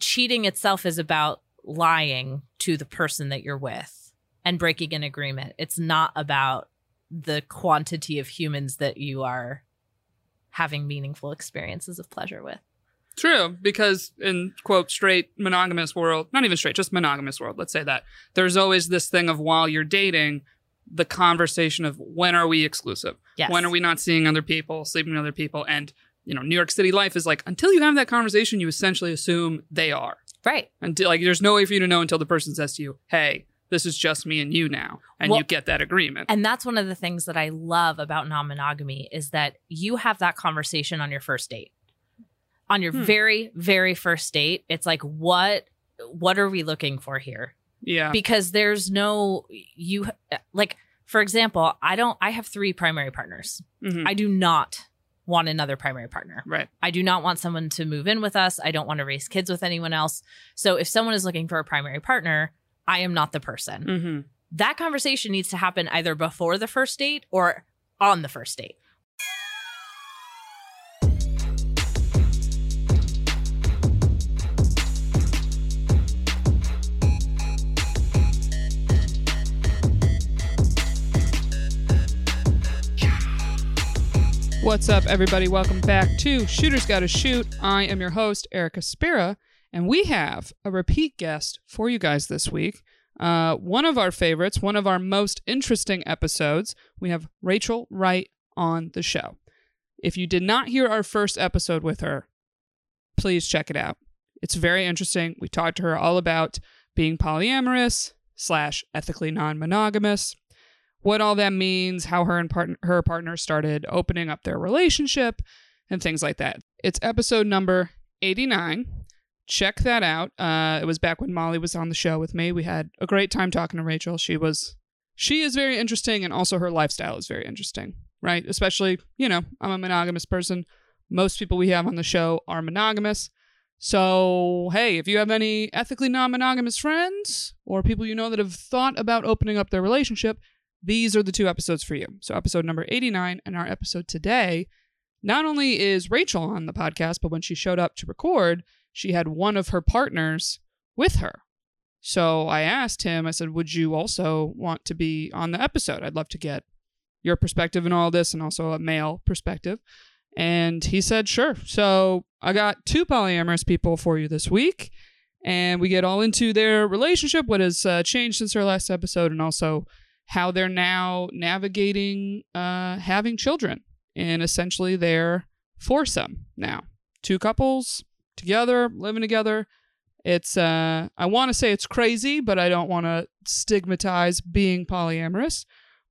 cheating itself is about lying to the person that you're with and breaking an agreement. It's not about the quantity of humans that you are having meaningful experiences of pleasure with. True, because in quote straight monogamous world, not even straight, just monogamous world, let's say that, there's always this thing of while you're dating, the conversation of when are we exclusive? Yes. When are we not seeing other people, sleeping with other people? And, you know, New York City life is like until you have that conversation, you essentially assume they are. Right. Until like there's no way for you to know until the person says to you, Hey, this is just me and you now. And Well- you get that agreement. And that's one of the things that I love about non monogamy is that you have that conversation on your first date. On your Hmm. very, very first date, it's like, what what are we looking for here? yeah. Because there's no you like, for example, I don't I have three primary partners. Mhm. I do not want another primary partner. Right. I do not want someone to move in with us. I don't want to raise kids with anyone else. So if someone is looking for a primary partner, I am not the person. hmm That conversation needs to happen either before the first date or on the first date. What's up, everybody? Welcome back to Shooters Gotta Shoot. I am your host, Erica Spira, and we have a repeat guest for you guys this week. Uh, one of our favorites, one of our most interesting episodes. We have Rachel Wright on the show. If you did not hear our first episode with her, please check it out. It's very interesting. We talked to her all about being polyamorous slash ethically non-monogamous what all that means, how her and part- her partner started opening up their relationship, and things like that. It's episode number 89. Check that out. Uh, it was back when Molly was on the show with me. We had a great time talking to Rachel. She was she is very interesting and also her lifestyle is very interesting, right? Especially, you know, I'm a monogamous person. Most people we have on the show are monogamous. So, hey, if you have any ethically non monogamous friends or people you know that have thought about opening up their relationship, these are the two episodes for you. So, episode number 89 and our episode today. Not only is Rachel on the podcast, but when she showed up to record, she had one of her partners with her. So I asked him, I said, Would you also want to be on the episode? I'd love to get your perspective in all this and also a male perspective. And he said, Sure. So I got two polyamorous people for you this week. And we get all into their relationship, what has uh, changed since our last episode, and also how they're now navigating uh, having children And essentially they're foursome now. Two couples together, living together. It's uh I want to say it's crazy, but I don't want to stigmatize being polyamorous,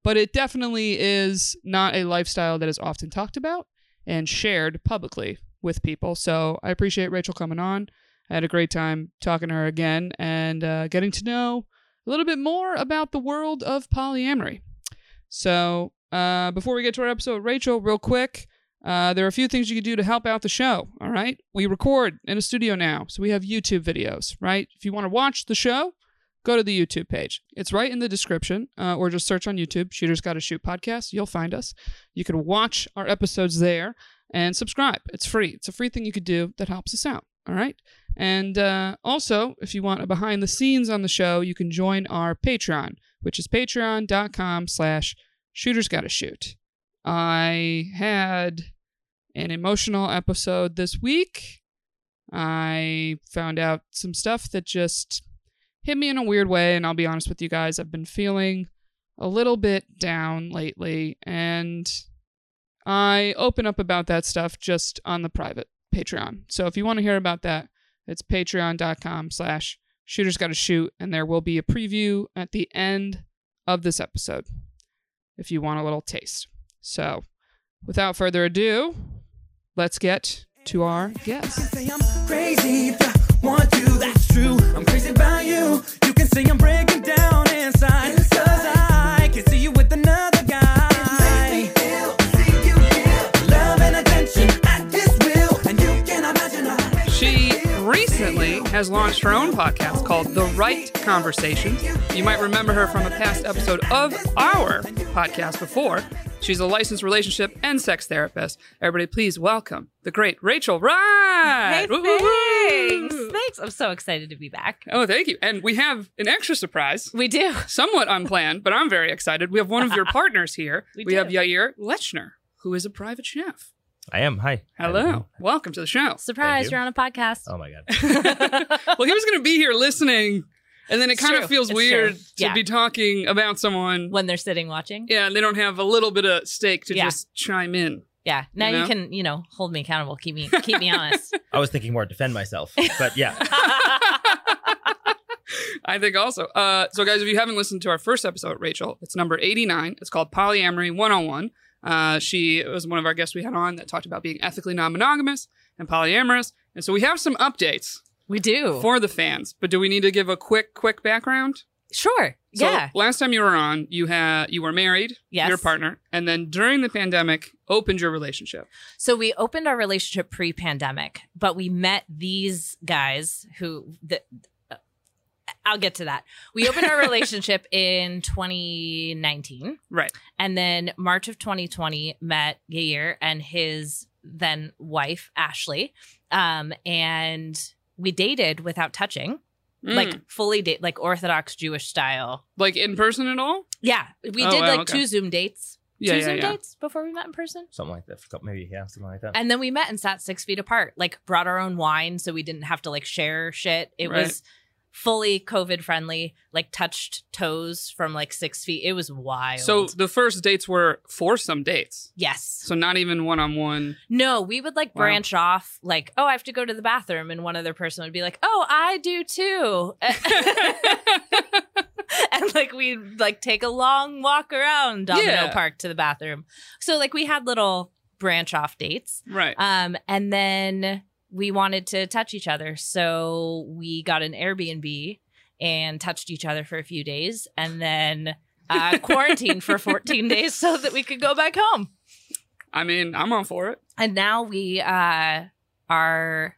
but it definitely is not a lifestyle that is often talked about and shared publicly with people. So I appreciate Rachel coming on. I had a great time talking to her again and uh, getting to know a little bit more about the world of polyamory. So, uh, before we get to our episode, Rachel, real quick, uh, there are a few things you can do to help out the show. All right. We record in a studio now, so we have YouTube videos, right? If you want to watch the show, go to the YouTube page. It's right in the description, uh, or just search on YouTube, Shooters Gotta Shoot Podcast. You'll find us. You can watch our episodes there and subscribe. It's free. It's a free thing you could do that helps us out. All right. And uh, also, if you want a behind the scenes on the show, you can join our Patreon, which is patreon.com slash shooters gotta shoot. I had an emotional episode this week. I found out some stuff that just hit me in a weird way, and I'll be honest with you guys, I've been feeling a little bit down lately, and I open up about that stuff just on the private Patreon. So if you want to hear about that, it's patreon.com slash shooters gotta shoot, and there will be a preview at the end of this episode if you want a little taste. So without further ado, let's get to our guest. You can say I'm breaking down inside. Cause I can see you with another has launched her own podcast called The Wright Conversations. You might remember her from a past episode of our podcast before. She's a licensed relationship and sex therapist. Everybody, please welcome the great Rachel Wright. Hey, thanks. Thanks. I'm so excited to be back. Oh, thank you. And we have an extra surprise, We do. somewhat unplanned, but I'm very excited. We have one of your partners here. We we have. Yair Lechner, who is a private chef. I am. Hi. Hello. Welcome to the show. Surprise, you. you're on a podcast. Oh my god. well, he was going to be here listening, and then it It's kind true. of feels It's weird true. to Yeah. be talking about someone. when they're sitting watching. Yeah, and they don't have a little bit of stake to Yeah. just chime in. Yeah. Now You you, know? can, you know, hold me accountable, keep me keep me honest. I was thinking more defend myself, but yeah. I think also. Uh, so, guys, if you haven't listened to our first episode, Rachel, it's number 89. It's called Polyamory 101. Uh, she was one of our guests we had on that talked about being ethically non monogamous and polyamorous. And so we have some updates we do. for the fans, but do we need to give a quick, quick background? sure. So yeah. last time you were on, you had you were married, Yes. your partner, and then during the pandemic, opened your relationship. So we opened our relationship pre-pandemic, but we met these guys who the I'll get to that. We opened our relationship in 2019 Right. and then March of 2020 met Yair and his then wife Ashley. Um and we dated without touching, Mm. like fully date like orthodox Jewish style. like in person at all? Yeah, we Oh, did wow, like okay. two Zoom dates. Yeah, two yeah, Zoom yeah. dates before we met in person. Something like that. For a couple- Maybe yeah, something like that. And then we met and sat six feet apart, like brought our own wine so we didn't have to like share shit. It Right. was fully COVID friendly, like touched toes from like six feet. It was wild. So the first dates were foursome dates. yes. So not even one on one. No, we would like Wow. branch off, like, oh, I have to go to the bathroom. And one other person would be like, oh, I do too. and like we'd like take a long walk around Domino Yeah. Park to the bathroom. So like we had little branch off dates. Right. Um, and then we wanted to touch each other. So we got an Airbnb and touched each other for a few days and then uh, quarantined for 14 days so that we could go back home. I mean, I'm on for it. And now we uh, are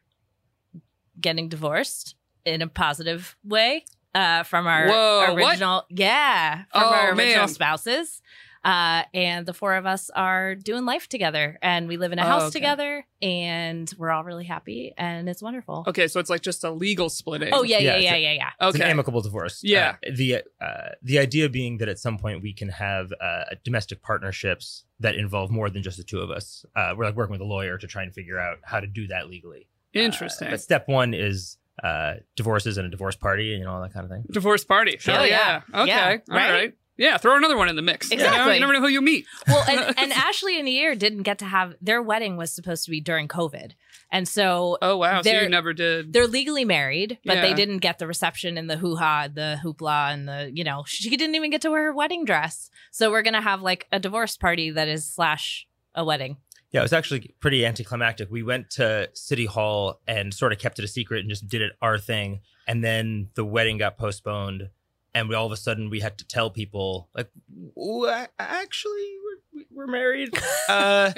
getting divorced in a positive way uh, from our Whoa, what? original, yeah, from Oh, our original man. spouses. Uh, and the four of us are doing life together, and we live in a Oh, house okay. together, and we're all really happy, and it's wonderful. Okay, so it's like just a legal splitting. Oh yeah, yeah, Yeah, yeah, it's yeah, yeah. It's an Okay. amicable divorce. Yeah. Uh, the uh, the idea being that at some point we can have uh, domestic partnerships that involve more than just the two of us. Uh, we're like working with a lawyer to try and figure out how to do that legally. Uh, Interesting. but step one is uh, divorces and a divorce party and you know, all that kind of thing. Divorce party. Sure. Hell Yeah. yeah. Okay. Yeah, All right? Right. Yeah, throw another one in the mix. You know? Exactly. You never know who you meet. Well, and, and Ashley and Yair didn't get to have their wedding was supposed to be during COVID, and so Oh wow. So They're- you never did. they're legally married, but they didn't get the reception and the hoo ha, the hoopla, and the you know she didn't even get to wear her wedding dress. So we're gonna have like a divorce party that is slash a wedding. Yeah, it was actually pretty anticlimactic. We went to City Hall and sort of kept it a secret and just did it our thing. And then the wedding got postponed, and we all of a sudden we had to tell people like, actually, we're, we're married. Uh,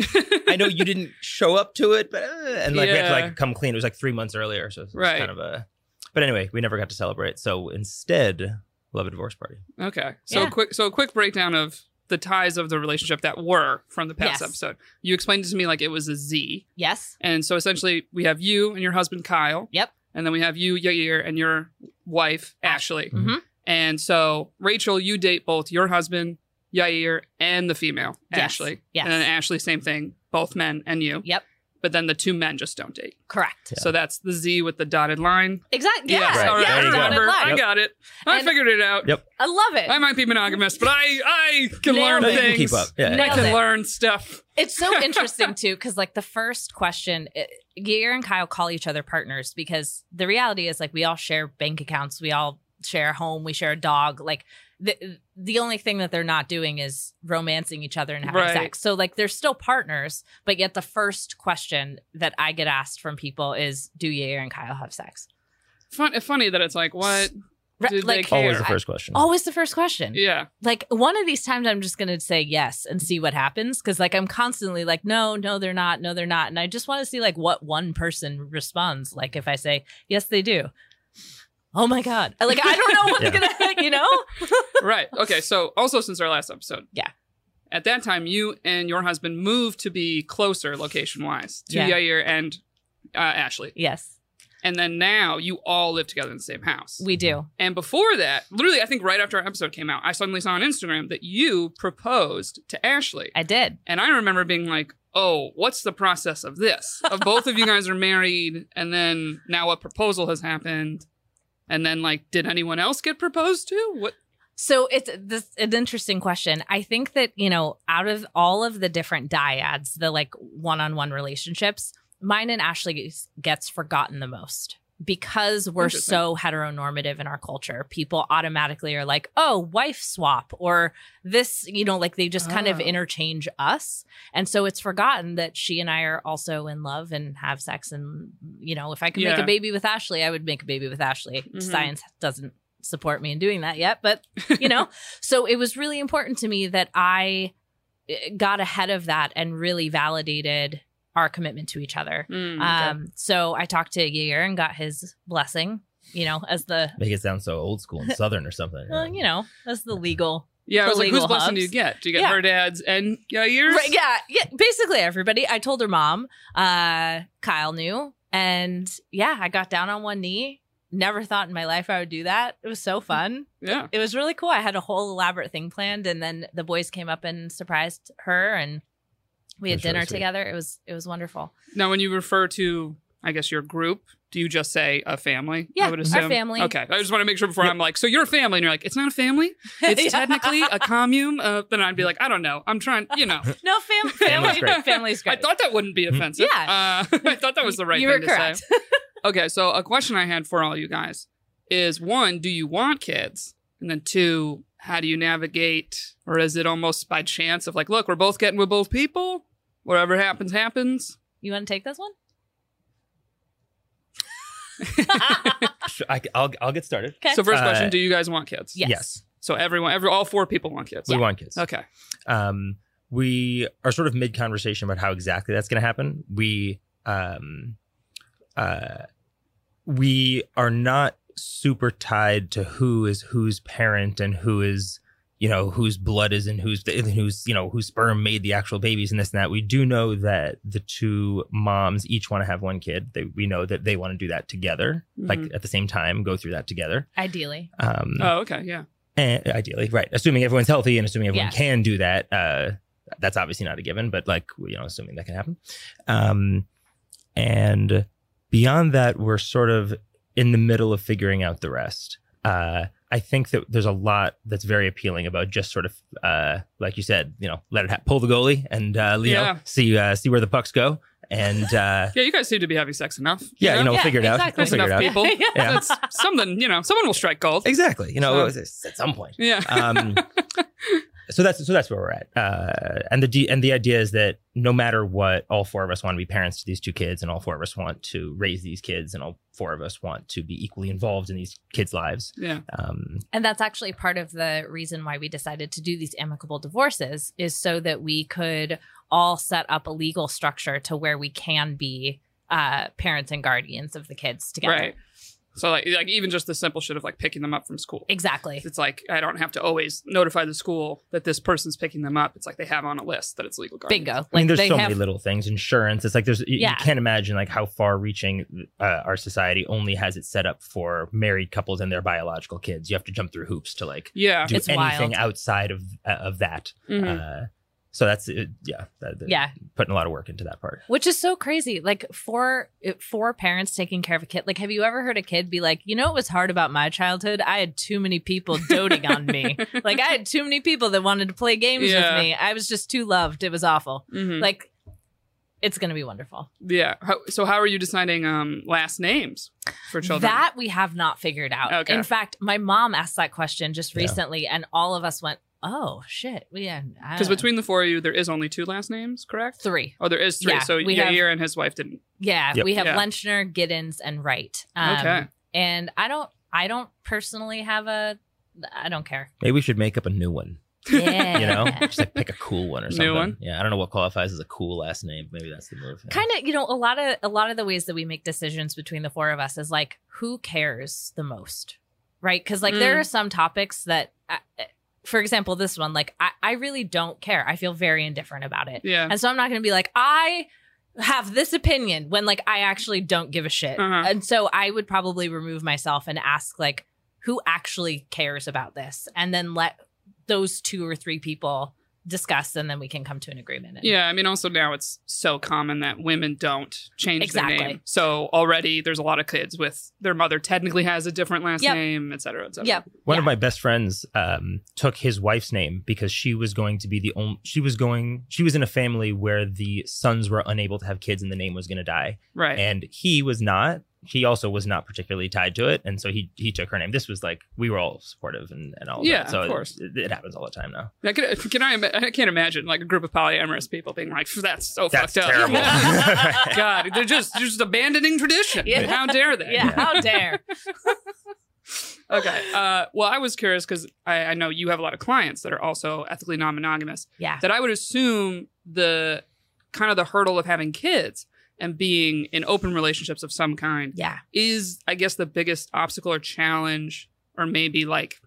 I know you didn't show up to it, but uh, and like we had to like come clean. It was like three months earlier, so it was Right. kind of a. But anyway, we never got to celebrate. So instead, we'll have a divorce party. Okay. So Yeah. quick so a quick breakdown of the ties of the relationship that were from the past Yes. episode. You explained it to me like it was a Z. Yes. And so essentially we have you and your husband Kyle. Yep. And then we have you, Yair, and your wife, Ashley. Mm-hmm. And so Rachel, you date both your husband, Yair, and the female, Yes. Ashley. Yes. And then Ashley, same thing, both men and you. Yep. But then the two men just don't date. Correct. Yeah. So that's the Z with the dotted line. Exactly. Yes, Yeah. Right. all right. Yeah. I remember. line. I Yep. got it. I And- figured it out. Yep. I love it. I might be monogamous, but I I can Nailed learn it. You can things. keep up. Yeah. I can it. learn stuff. It's so interesting too, because like the first question, it, Yair and Kyle call each other partners because the reality is like we all share bank accounts, we all share a home, we share a dog. Like the the only thing that they're not doing is romancing each other and having Right. sex. So like they're still partners, but yet the first question that I get asked from people is, "Do Yair and Kyle have sex?" Fun, funny that it's like what? Re- Did like care? Always the first question. Always the first question. Yeah. like one of these times i'm just gonna say yes and see what happens because like i'm constantly like no no they're not no they're not and i just want to see like what one person responds like if i say yes they do oh my god like i don't know what's Yeah. gonna you know right. Okay. So also since our last episode. Yeah. at that time, you and your husband moved to be closer location wise to Yeah. Yair and uh, Ashley. Yes, And then now you all live together in the same house. we do. and before that, literally, I think right after our episode came out, I suddenly saw on Instagram that you proposed to Ashley. I did. And I remember being like, oh, what's the process of this? Of both of you guys are married, and then now a proposal has happened. And then, like, did anyone else get proposed to? What? So it's this an interesting question. I think that, you know, out of all of the different dyads, the like one-on-one relationships, mine and Ashley's gets forgotten the most because we're so heteronormative in our culture. People automatically are like, "Oh, wife swap," or this, you know, like they just kind of Oh. interchange us. And so it's forgotten that she and I are also in love and have sex and, you know, if I could make a baby with Ashley, I would make a baby with Ashley. Mhm. Science doesn't support me in doing that yet, but you know so it was really important to me that i eh, got ahead of that and really validated our commitment to each other Mm, okay. um so i talked to Yair and got his blessing you know as the Make it sound so old school and southern or something. well, you know as the legal yeah, I was like, whose legal blessing do you get? Do you get Yeah. her dad's and Yair's? right, yeah yeah basically everybody i told her mom uh kyle knew and yeah i got down on one knee never thought in my life i would do that it was so fun Yeah. it was really cool. I had a whole elaborate thing planned, and then the boys came up and surprised her, and we had That's really dinner sweet. together. It was it was wonderful. Now, when you refer to, I guess, your group, do you just say a family? Yeah, I would our family. Okay. I just want to make sure before Yep. I'm like, so you're a family. And you're like, it's not a family. It's Yeah. technically a commune. Uh, then I'd be like, I don't know. I'm trying, you know. no fam- Family's family. great. Family's great. I thought that wouldn't be Mhm. offensive. Yeah. Uh, I thought that was the right you thing were to correct. say. Okay. So, a question I had for all you guys is one, do you want kids? And then two, how do you navigate? Or is it almost by chance of like, look, we're both getting with both people? Whatever happens, happens. you want to take this one? Sure, I, will I'll get started. Okay. So, first Uh, question do you guys want kids? Yes. So, everyone, every, all four people want kids. We want kids. Okay. Um, we are sort of mid conversation about how exactly that's going to happen. We um, uh, we are not super tied to who is whose parent and who is you know whose blood is and whose whose you know whose sperm made the actual babies and this and that. We do know that the two moms each want to have one kid. They, we know that they want to do that together, like Mhm. at the same time, go through that together. Ideally. Um, Oh, okay. Yeah. and ideally, right. Assuming everyone's healthy and assuming everyone Yes. can do that, uh, that's obviously not a given, but like, you know, assuming that can happen. Um, and beyond that, we're sort of in the middle of figuring out the rest. Uh, I think that there's a lot that's very appealing about just sort of, uh, like you said, you know, let it ha- pull the goalie and, uh, you Yeah. see, uh, see where the pucks go. And, uh, Yeah, you guys seem to be having sex enough. yeah, you know, we'll Yeah, figure it out. exactly. We'll There's figure it enough out. people. Yeah. That's something, you know, someone will strike gold. Exactly. You know, So- at some point. Yeah. um, so that's so that's where we're at. Uh, and the and the idea is that no matter what, all four of us want to be parents to these two kids, and all four of us want to raise these kids, and all four of us want to be equally involved in these kids' lives. yeah. Um, And that's actually part of the reason why we decided to do these amicable divorces is so that we could all set up a legal structure to where we can be uh, parents and guardians of the kids together. Right. So like like even just the simple shit of like picking them up from school. Exactly. It's like I don't have to always notify the school that this person's picking them up. It's like they have on a list that it's legal guardians. Bingo. I mean, there's they so have, many little things. Insurance. It's like there's you, Yeah. you can't imagine like how far-reaching uh, our society only has it set up for married couples and their biological kids. You have to jump through hoops to like Yeah. do It's anything wild. outside of uh, of that. Mhm. Uh, so that's uh, yeah, that, that- Yeah. putting a lot of work into that part. Which is so crazy. Like for for parents taking care of a kid. Like, have you ever heard a kid be like, you know, what was hard about my childhood? I had too many people doting on me. Like, I had too many people that wanted to play games Yeah. with me. I was just too loved. It was awful. Mhm. Like, it's gonna be wonderful. yeah. How, so how are you deciding um last names for children? That we have not figured out. Okay. In fact, my mom asked that question just Yeah. recently, and all of us went, "Oh shit!" Yeah, because between the four of you, there is only two last names, correct? three, Oh, there is three. Yeah, so we have- Yair and his wife didn't. yeah, Yep. we have Yeah. Lenchner, Giddens, and Wright. Um, Okay. And I don't, I don't personally have a. I don't care. Maybe we should make up a new one. Yeah, You know, just like pick a cool one or something. New something. one? Yeah, I don't know what qualifies as a cool last name. Maybe that's the move. Yeah. kind of you know a lot of a lot of the ways that we make decisions between the four of us is like who cares the most right because like there Mm. are some topics that I, for example, this one, like I, I really don't care. I feel very indifferent about it. Yeah. And so I'm not going to be like, I have this opinion when like I actually don't give a shit. Uh-huh. And so I would probably remove myself and ask like who actually cares about this and then let those two or three people discuss and then we can come to an agreement. And- Yeah, I mean, also now it's so common that women don't change Exactly. their name. So already there's a lot of kids with their mother technically has a different last Yep. name, et cetera, et cetera. Yep. One Yeah. of my best friends um, took his wife's name because she was going to be the only. She was going. She was in a family where the sons were unable to have kids, and the name was going to die. Right. And he was not. He also was not particularly tied to it, and so he he took her name. This was like we were all supportive and, and all. Yeah, that. so of course. It, it happens all the time now. I can, can I, I can't imagine like a group of polyamorous people being like, that's so That's fucked up. terrible. God, they're just they're just abandoning tradition. Yeah. How dare they? Yeah, how dare. Okay. Uh, well, I was curious because I, I know you have a lot of clients that are also ethically non-monogamous. Yeah. That I would assume the kind of the hurdle of having kids and being in open relationships of some kind Yeah. is, I guess, the biggest obstacle or challenge, or maybe like,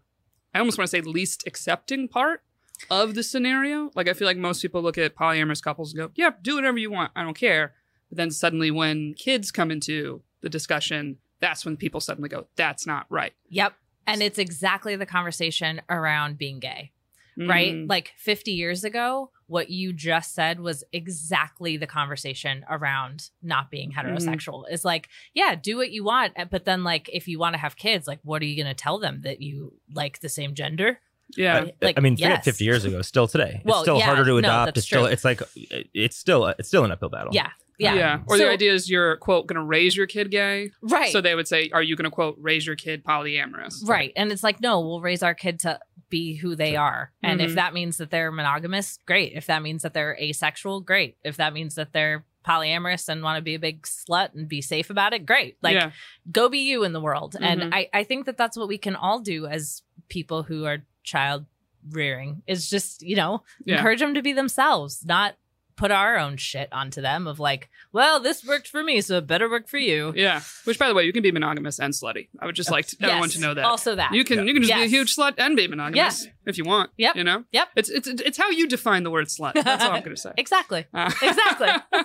I almost want to say least accepting part of the scenario. Like, I feel like most people look at polyamorous couples and go, "Yeah, do whatever you want. I don't care." But then suddenly, when kids come into the discussion, that's when people suddenly go, "That's not right." Yep. And it's exactly the conversation around being gay. Right? Mm, Like 50 years ago, what you just said was exactly the conversation around not being heterosexual. Is like, yeah, do what you want, uh, but then like if you want to have kids, like what are you going to tell them that you like the same gender? yeah. Right. Like, I mean, yes. 50 years ago. Still today, Well, it's still yeah, harder to adopt. that's it's still. It's like it's still. It's still an uphill battle. Yeah. Yeah. Or the idea is you're quote going to raise your kid gay. Right. So they would say, "Are you going to quote raise your kid polyamorous?" right. And it's like, no, we'll raise our kid to be who they are. And Mhm. if that means that they're monogamous, great. If that means that they're asexual, great. If that means that they're polyamorous and want to be a big slut and be safe about it, great. Like yeah. go be you in the world. Mhm. And I, I think that that's what we can all do as people who are child rearing is just, you know, Yeah. encourage them to be themselves, not put our own shit onto them of like, well, this worked for me, so it better work for you. Yeah. Which, by the way, you can be monogamous and slutty. I would just like to, everyone to know that. Also that. you can you can just be a huge slut and be monogamous if you want. Yep. You know. Yep. It's it's it's how you define the word slut. That's all I'm going to say. exactly. Uh, Exactly.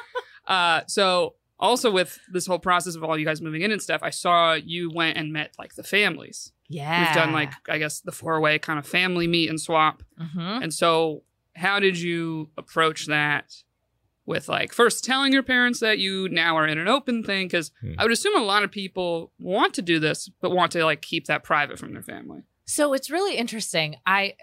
uh, so also with this whole process of all you guys moving in and stuff, I saw you went and met like the families. Yeah. We've done like I guess the four way kind of family meet and swap. Mhm. And so, how did you approach that with like first telling your parents that you now are in an open thing? Because Hmm. I would assume a lot of people want to do this, but want to like keep that private from their family. So it's really interesting. I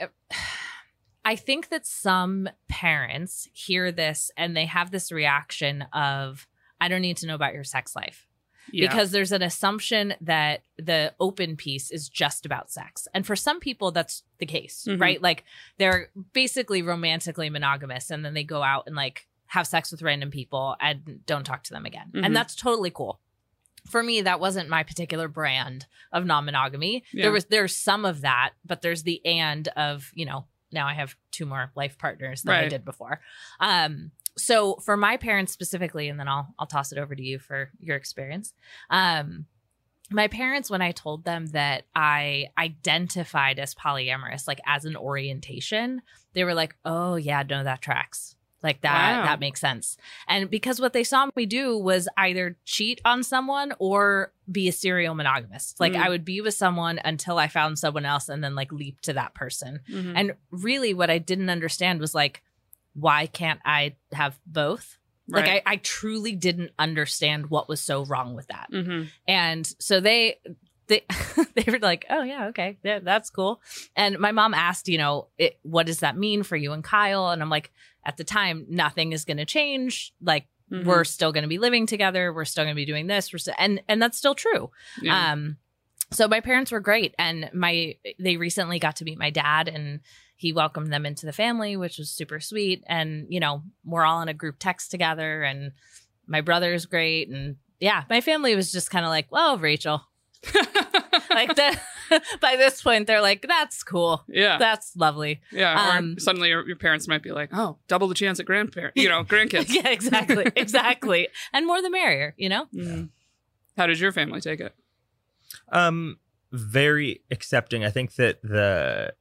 I think that some parents hear this and they have this reaction of I don't need to know about your sex life Yeah. because there's an assumption that the open piece is just about sex. And for some people that's the case, Mhm. right? Like they're basically romantically monogamous and then they go out and like have sex with random people and don't talk to them again. Mhm. And that's totally cool. For me, that wasn't my particular brand of non-monogamy. Yeah. There was there's some of that, but there's the and of, you know, now I have two more life partners than I did before. Um so for my parents specifically, and then I'll I'll toss it over to you for your experience. Um my parents, when I told them that I identified as polyamorous, like as an orientation, they were like, "Oh yeah, no, that tracks. Like that, Wow. that makes sense." And because what they saw me do was either cheat on someone or be a serial monogamist. Like Mm. I would be with someone until I found someone else, and then like leap to that person. Mhm. And really, what I didn't understand was like, why can't I have both? right. Like I, I truly didn't understand what was so wrong with that. Mhm. And so they they they were like, "Oh yeah, okay. Yeah, that's cool." And my mom asked, you know, it, what does that mean for you and Kyle? And I'm like, at the time, nothing is going to change. Like Mhm. we're still going to be living together. We're still going to be doing this. We're and and that's still true. Yeah. Um, so my parents were great, and my they recently got to meet my dad, and he welcomed them into the family, which was super sweet. And you know, we're all in a group text together, and my brother's great, and yeah, my family was just kind of like, well, Rachel, like the, by this point, they're like, that's cool, yeah. that's lovely. yeah. um, suddenly your, your parents might be like, "Oh, double the chance at grandparent, you know, grandkids." yeah, exactly, exactly, and more the merrier, you know. Mhm. How did your family take it? Um, very accepting. I think that the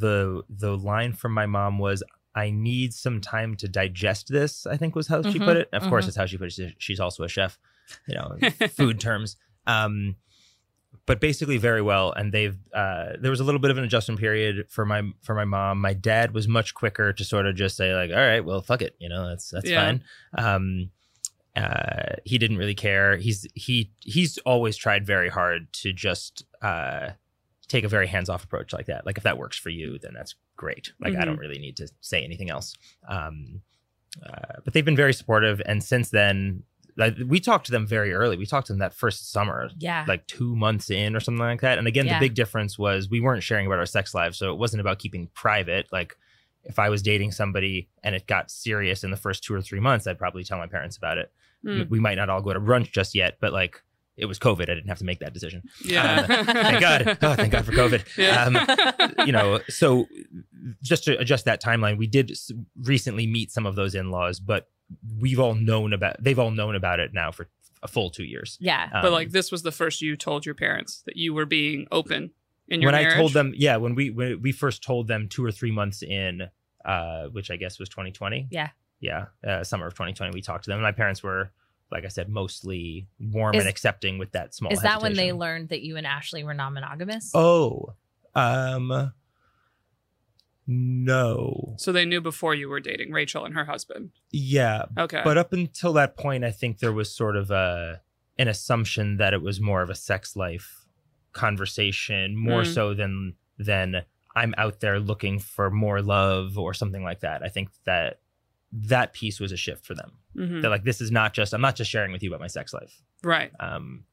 the the line from my mom was I need some time to digest this, I think was how she Mhm, put it. Of course mhm. it's how she put it. She's- She's also a chef, you know, food terms. Um but basically very well and they've uh there was a little bit of an adjustment period for my for my mom. My dad was much quicker to sort of just say like, "All right, well, fuck it, you know, that's that's Yeah. fine." Um uh he didn't really care. He's he he's always tried very hard to just uh take a very hands-off approach like that. Like if that works for you, then that's great. Like I don't really need to say anything else. Um, uh, but they've been very supportive, and since then, like we talked to them very early. We talked to them that first summer, Yeah. like two months in or something like that. And again, Yeah. the big difference was we weren't sharing about our sex lives, so it wasn't about keeping private. Like if I was dating somebody and it got serious in the first two or three months, I'd probably tell my parents about it. Mm. We might not all go to brunch just yet, but like it was COVID, I didn't have to make that decision. Yeah. thank God. Oh, thank God for COVID. Yeah. Um, you know, so just to adjust that timeline, we did recently meet some of those in-laws, but we've all known about they've all known about it now for a full two years. yeah. Um, but like this was the first you told your parents that you were being open in your marriage. when marriage. I told them, yeah, when we when we first told them two or three months in, uh, which I guess was 2020. Yeah. yeah, uh, summer of 2020, we talked to them. My parents were, like I said, mostly warm Is- and accepting with that small. Is that when they learned that you and Ashley were non-monogamous? Oh, um, no, so they knew before you were dating Rachel and her husband. yeah, Okay. but up until that point, I think there was sort of a an assumption that it was more of a sex life conversation, more Mm. so than than I'm out there looking for more love or something like that. I think that that piece was a shift for them. Mhm. That like this is not just I'm not just sharing with you about my sex life. Right. Um,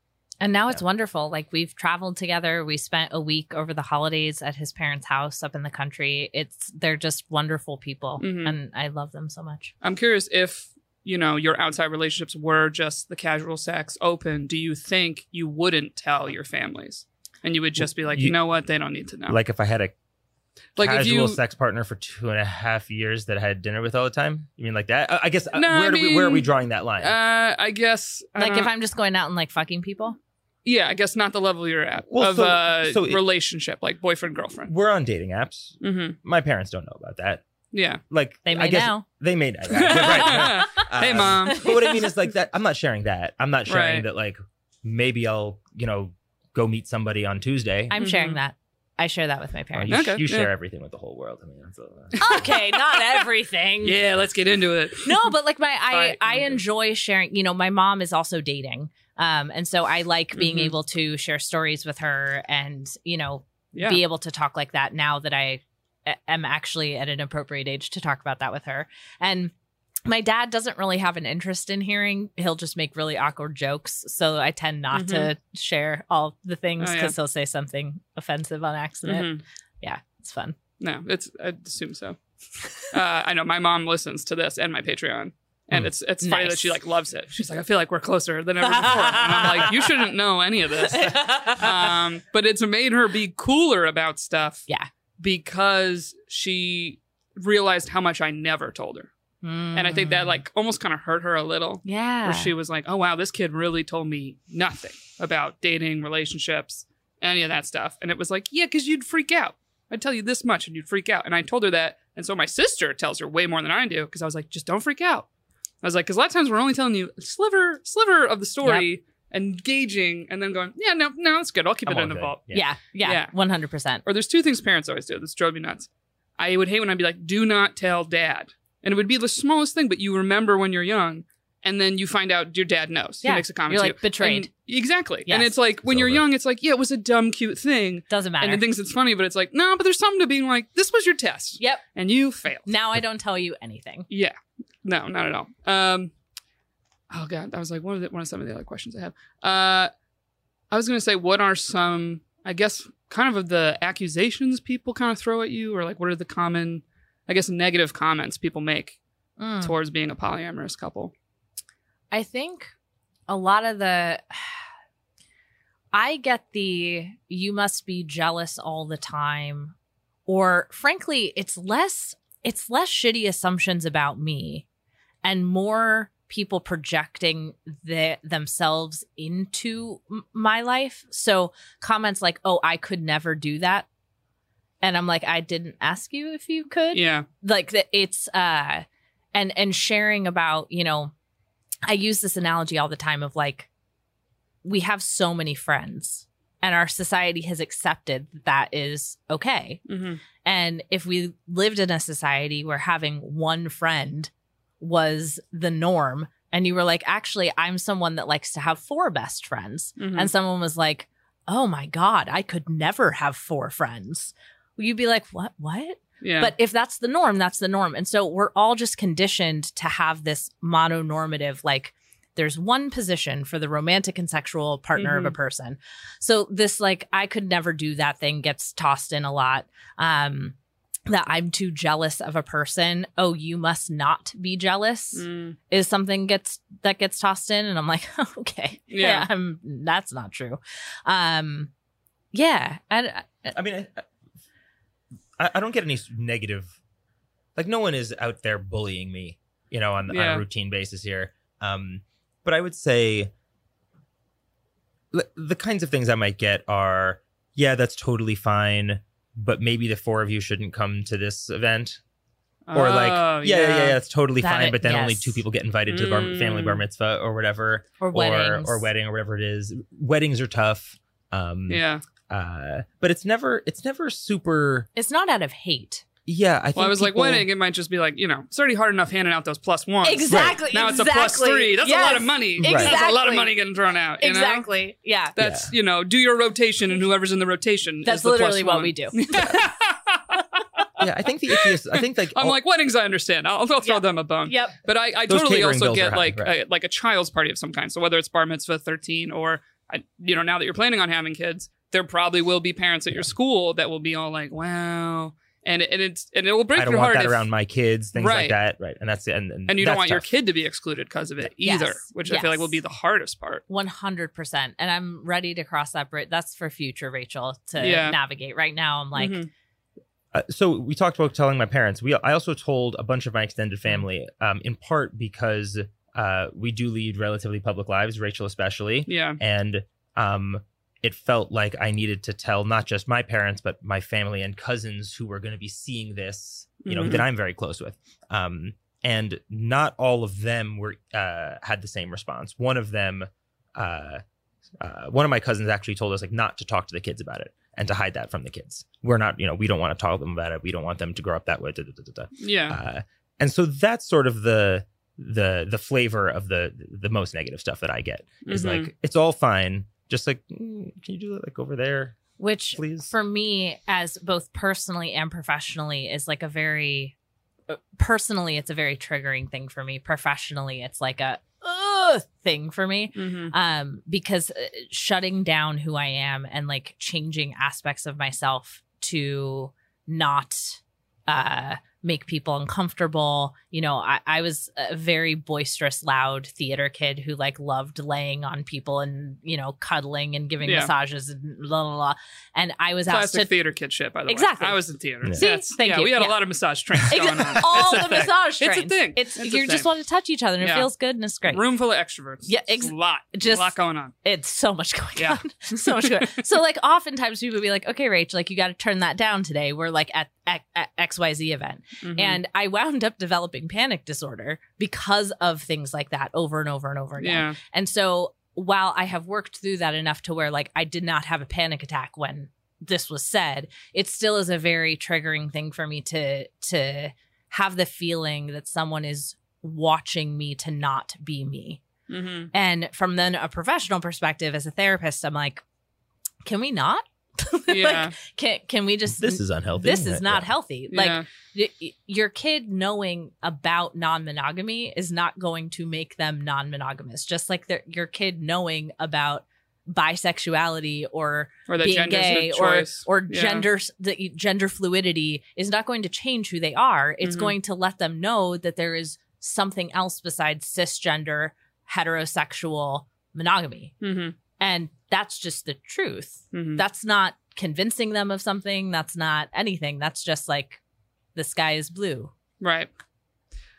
And now it's wonderful. Like we've traveled together. We spent a week over the holidays at his parents' house up in the country. It's they're just wonderful people, Mhm. and I love them so much. I'm curious if, you know, your outside relationships were just the casual sex open, do you think you wouldn't tell your families? And you would just be like, you, You- know what? They don't need to know. Like if I had a Like, if casual you sex partner for two and a half years that I had dinner with all the time. You mean like that? I I guess uh, No, I where do we where are we drawing that line? uh I guess I Like don't if. I'm just going out and like fucking people. Yeah, I guess not the level you're at Well, of so- uh so it- relationship, like boyfriend, girlfriend. We're on dating apps. Mm-hmm. My parents don't know about that. Yeah. Like They may I may guess now. they may right. right. hey Uh, mom. But what I mean is like that. I'm not sharing that. I'm not sharing Right. that. Like maybe I'll you know go meet somebody on Tuesday. I'm Mhm. sharing that. I share that with my Oh, parents. you, Okay, you yeah. share everything with the whole world. I mean, that's a, okay, not everything. Yeah, let's get into it. No, but like my I Right, I okay. enjoy sharing, you know, my mom is also dating. Um and so I like being Mhm. able to share stories with her and, you know, Yeah. be able to talk like that now that I am actually at an appropriate age to talk about that with her. And my dad doesn't really have an interest in hearing. He'll just make really awkward jokes. So I tend not to share all the things Mm-hmm. Oh, yeah. because he'll say something offensive on accident. Mhm. Yeah, it's fun. No, it's I'd assume so. uh, I know my mom listens to this and my Patreon. And Hmm. it's it's funny that she like loves it. She's like, I feel like we're closer than ever before. and I'm like, you shouldn't know any of this. Um, but it's made her be cooler about stuff. Yeah. Because she realized how much I never told her. And I think that like almost kind of hurt her a little. Mm. yeah. Where she was like, Oh wow, this kid really told me nothing about dating, relationships, any of that stuff. And it was like, Yeah, because you'd freak out. I'd tell you this much and you'd freak out. And I told her that. And so my sister tells her way more than I do because I was like, just don't freak out. I was like, because a lot of times we're only telling you a sliver, sliver of the story, engaging, and then going, yeah, no, no, that's good. I'll keep I'm it all in the good. vault. yeah, yeah, Yeah. one hundred percent. Or there's two things parents always do. This drove me nuts. I would hate when I'd be like, do not tell dad. And it would be the smallest thing, but you remember when you're young. And then you find out your dad knows. Yeah. He makes a comment You're to like, you. betrayed. And- exactly. And it's like when It's you're over. young, it's like, yeah, it was a dumb, cute thing. Doesn't matter. And it thinks it's funny, but it's like, no, but there's something to being like, this was your test. yep. And you failed. Now I don't tell you anything. Yeah. No, not at all. Um Oh god, that was like one of the, one of some of the other questions I have. Uh I was gonna say what are some I guess kind of of the accusations people kind of throw at you, or like what are the common I guess negative comments people make Mm. towards being a polyamorous couple? I think a lot of the I get the you must be jealous all the time or frankly it's less it's less shitty assumptions about me and more people projecting the, themselves into my life. So comments like, "Oh, I could never do that." And I'm like, I didn't ask you if you could. Yeah. Like that it's uh and and sharing about, you know, I use this analogy all the time of like we have so many friends and our society has accepted that, that is okay. hmm And if we lived in a society where having one friend was the norm, and you were like, actually, I'm someone that likes to have four best friends, Mhm. and someone was like, oh my God, I could never have four friends, you'd be like, what? What? Yeah. But if that's the norm, that's the norm. And so we're all just conditioned to have this mononormative, like, there's one position for the romantic and sexual partner of a person. So this, like, I could never do that thing gets tossed in a lot. Um, that I'm too jealous of a person. Oh, you must not be jealous Mm. is something gets that gets tossed in, and I'm like, okay, Yeah. I'm, that's not true. Um, yeah, and I mean, I, I, I don't get any negative. Like, no one is out there bullying me, you know, on, on a routine basis here. Um, but I would say l- the kinds of things I might get are, yeah, that's totally fine, but maybe the four of you shouldn't come to this event. Or like, Oh, yeah, yeah, yeah, that's totally That fine, it- but then only two people get invited to the bar, family Mm. bar mitzvah or whatever, or or or wedding or whatever it is. Weddings are tough. Um, Yeah. Uh, but it's never it's never super. It's not out of hate. Yeah, I think Well, I was like, people- wedding, it might just be like, you know, it's already hard enough handing out those plus ones. Exactly. Now it's a three. That's a lot of money. Right. That's a lot of money getting thrown out. You Know? Exactly. Yeah. That's, you know, do your rotation and whoever's in the rotation. That's is the plus literally what one. we do. yeah, I think the ickiest. I think like I'm all- like, weddings, I understand. I'll, I'll throw Yeah. them a bone. Yep. But I, I Those totally also get are high, like right. a, like a child's party of some kind. So whether it's bar mitzvah 13 or, I, you know, now that you're planning on having kids, there probably will be parents at your school that will be all like, wow. And, and it's and it will break I don't your want heart that if- around my kids, things Right. like that, right? And that's and and, and you don't want your kid to be excluded because of it Yes. either, which I feel like will be the hardest part. One hundred percent. And I'm ready to cross that bridge. That's for future Rachel to Yeah. navigate. Right now, I'm like, Mhm. Uh, so we talked about telling my parents. We I also told a bunch of my extended family, um, in part because uh, we do lead relatively public lives, Rachel especially, yeah, and um, it felt like I needed to tell not just my parents but my family and cousins who were going to be seeing this, you know, Mhm. that I'm very close with. Um, and not all of them were uh, had the same response. One of them, uh, uh, one of my cousins actually told us like not to talk to the kids about it and to hide that from the kids. We're not, you know, we don't want to talk to them about it. We don't want them to grow up that way. da, da, da, yeah, Uh, and so that's sort of the the the flavor of the the most negative stuff that I get is Mhm. like it's all fine. Just like, mm, can you do it like over there, which please? for me as both personally and professionally is like a very uh, personally it's a very triggering thing for me professionally it's like a ugh thing for me Mhm. um because uh, shutting down who i am and like changing aspects of myself to not uh make people uncomfortable you know I, I was a very boisterous loud theater kid who like loved laying on people and you know cuddling and giving Yeah. massages and blah blah blah and i was asked classic to theater kid shit. By the Exactly. way, I was in theater. Yeah. See? That's- Thank yeah, you. we had Yeah. a lot of massage trains going on. all It's the thing. massage trains. It's a thing. It's, It's you just want to touch each other and Yeah. it feels good and it's great. Room full of extroverts. Yeah, It's a lot. just- a lot going on. It's so much going Yeah. on. so much going on. So like oftentimes people would be like, okay, Rach, like you got to turn that down today. We're like at, at, at XYZ event. Mhm. And I wound up developing panic disorder because of things like that over and over and over again. yeah, And so while I have worked through that enough to where like I did not have a panic attack when this was said, it still is a very triggering thing for me to to have the feeling that someone is watching me to not be me. hmm And from then a professional perspective as a therapist, I'm like, can we not? yeah, like, can can we just this is unhealthy. this is not Yeah. healthy. Like yeah. y- y- your kid knowing about non-monogamy is not going to make them non-monogamous just like their- your kid knowing about bisexuality or or that being gay or or Yeah. gender the gender fluidity is not going to change who they are it's Mhm. going to let them know that there is something else besides cisgender heterosexual monogamy Mhm. And that's just the truth Mhm. that's not convincing them of something that's not anything that's just like the sky is blue Right.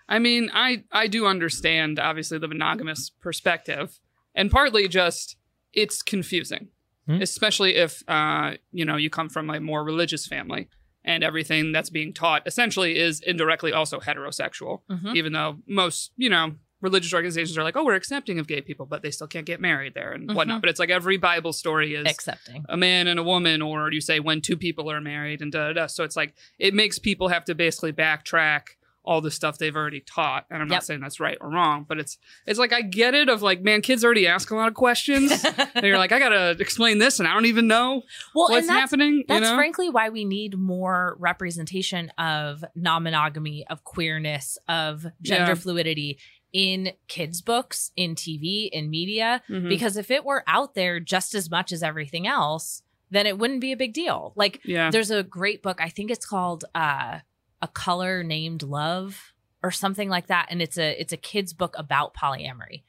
I mean, I I do understand obviously the monogamous perspective, and partly just it's confusing, Hmm. especially if uh you know you come from a more religious family. and everything that's being taught essentially is indirectly also heterosexual, Mhm. even though most, you know, religious organizations are like, oh, we're accepting of gay people, but they still can't get married there and whatnot. Mhm. But it's like every Bible story is accepting. a man and a woman, or you say when two people are married and da da da. So it's like it makes people have to basically backtrack all the stuff they've already taught. And I'm Yep. not saying that's right or wrong, but it's it's like I get it of like, man, kids already ask a lot of questions. and you're like, I gotta explain this and I don't even know well, what's that's happening. That's you know? frankly why we need more representation of non monogamy, of queerness, of gender Yeah. fluidity in kids' books, in TV, in media. Mhm. Because if it were out there just as much as everything else, then it wouldn't be a big deal. Like, yeah. there's a great book, I think it's called uh, A Color Named Love or something like that. And it's a it's a kid's book about polyamory.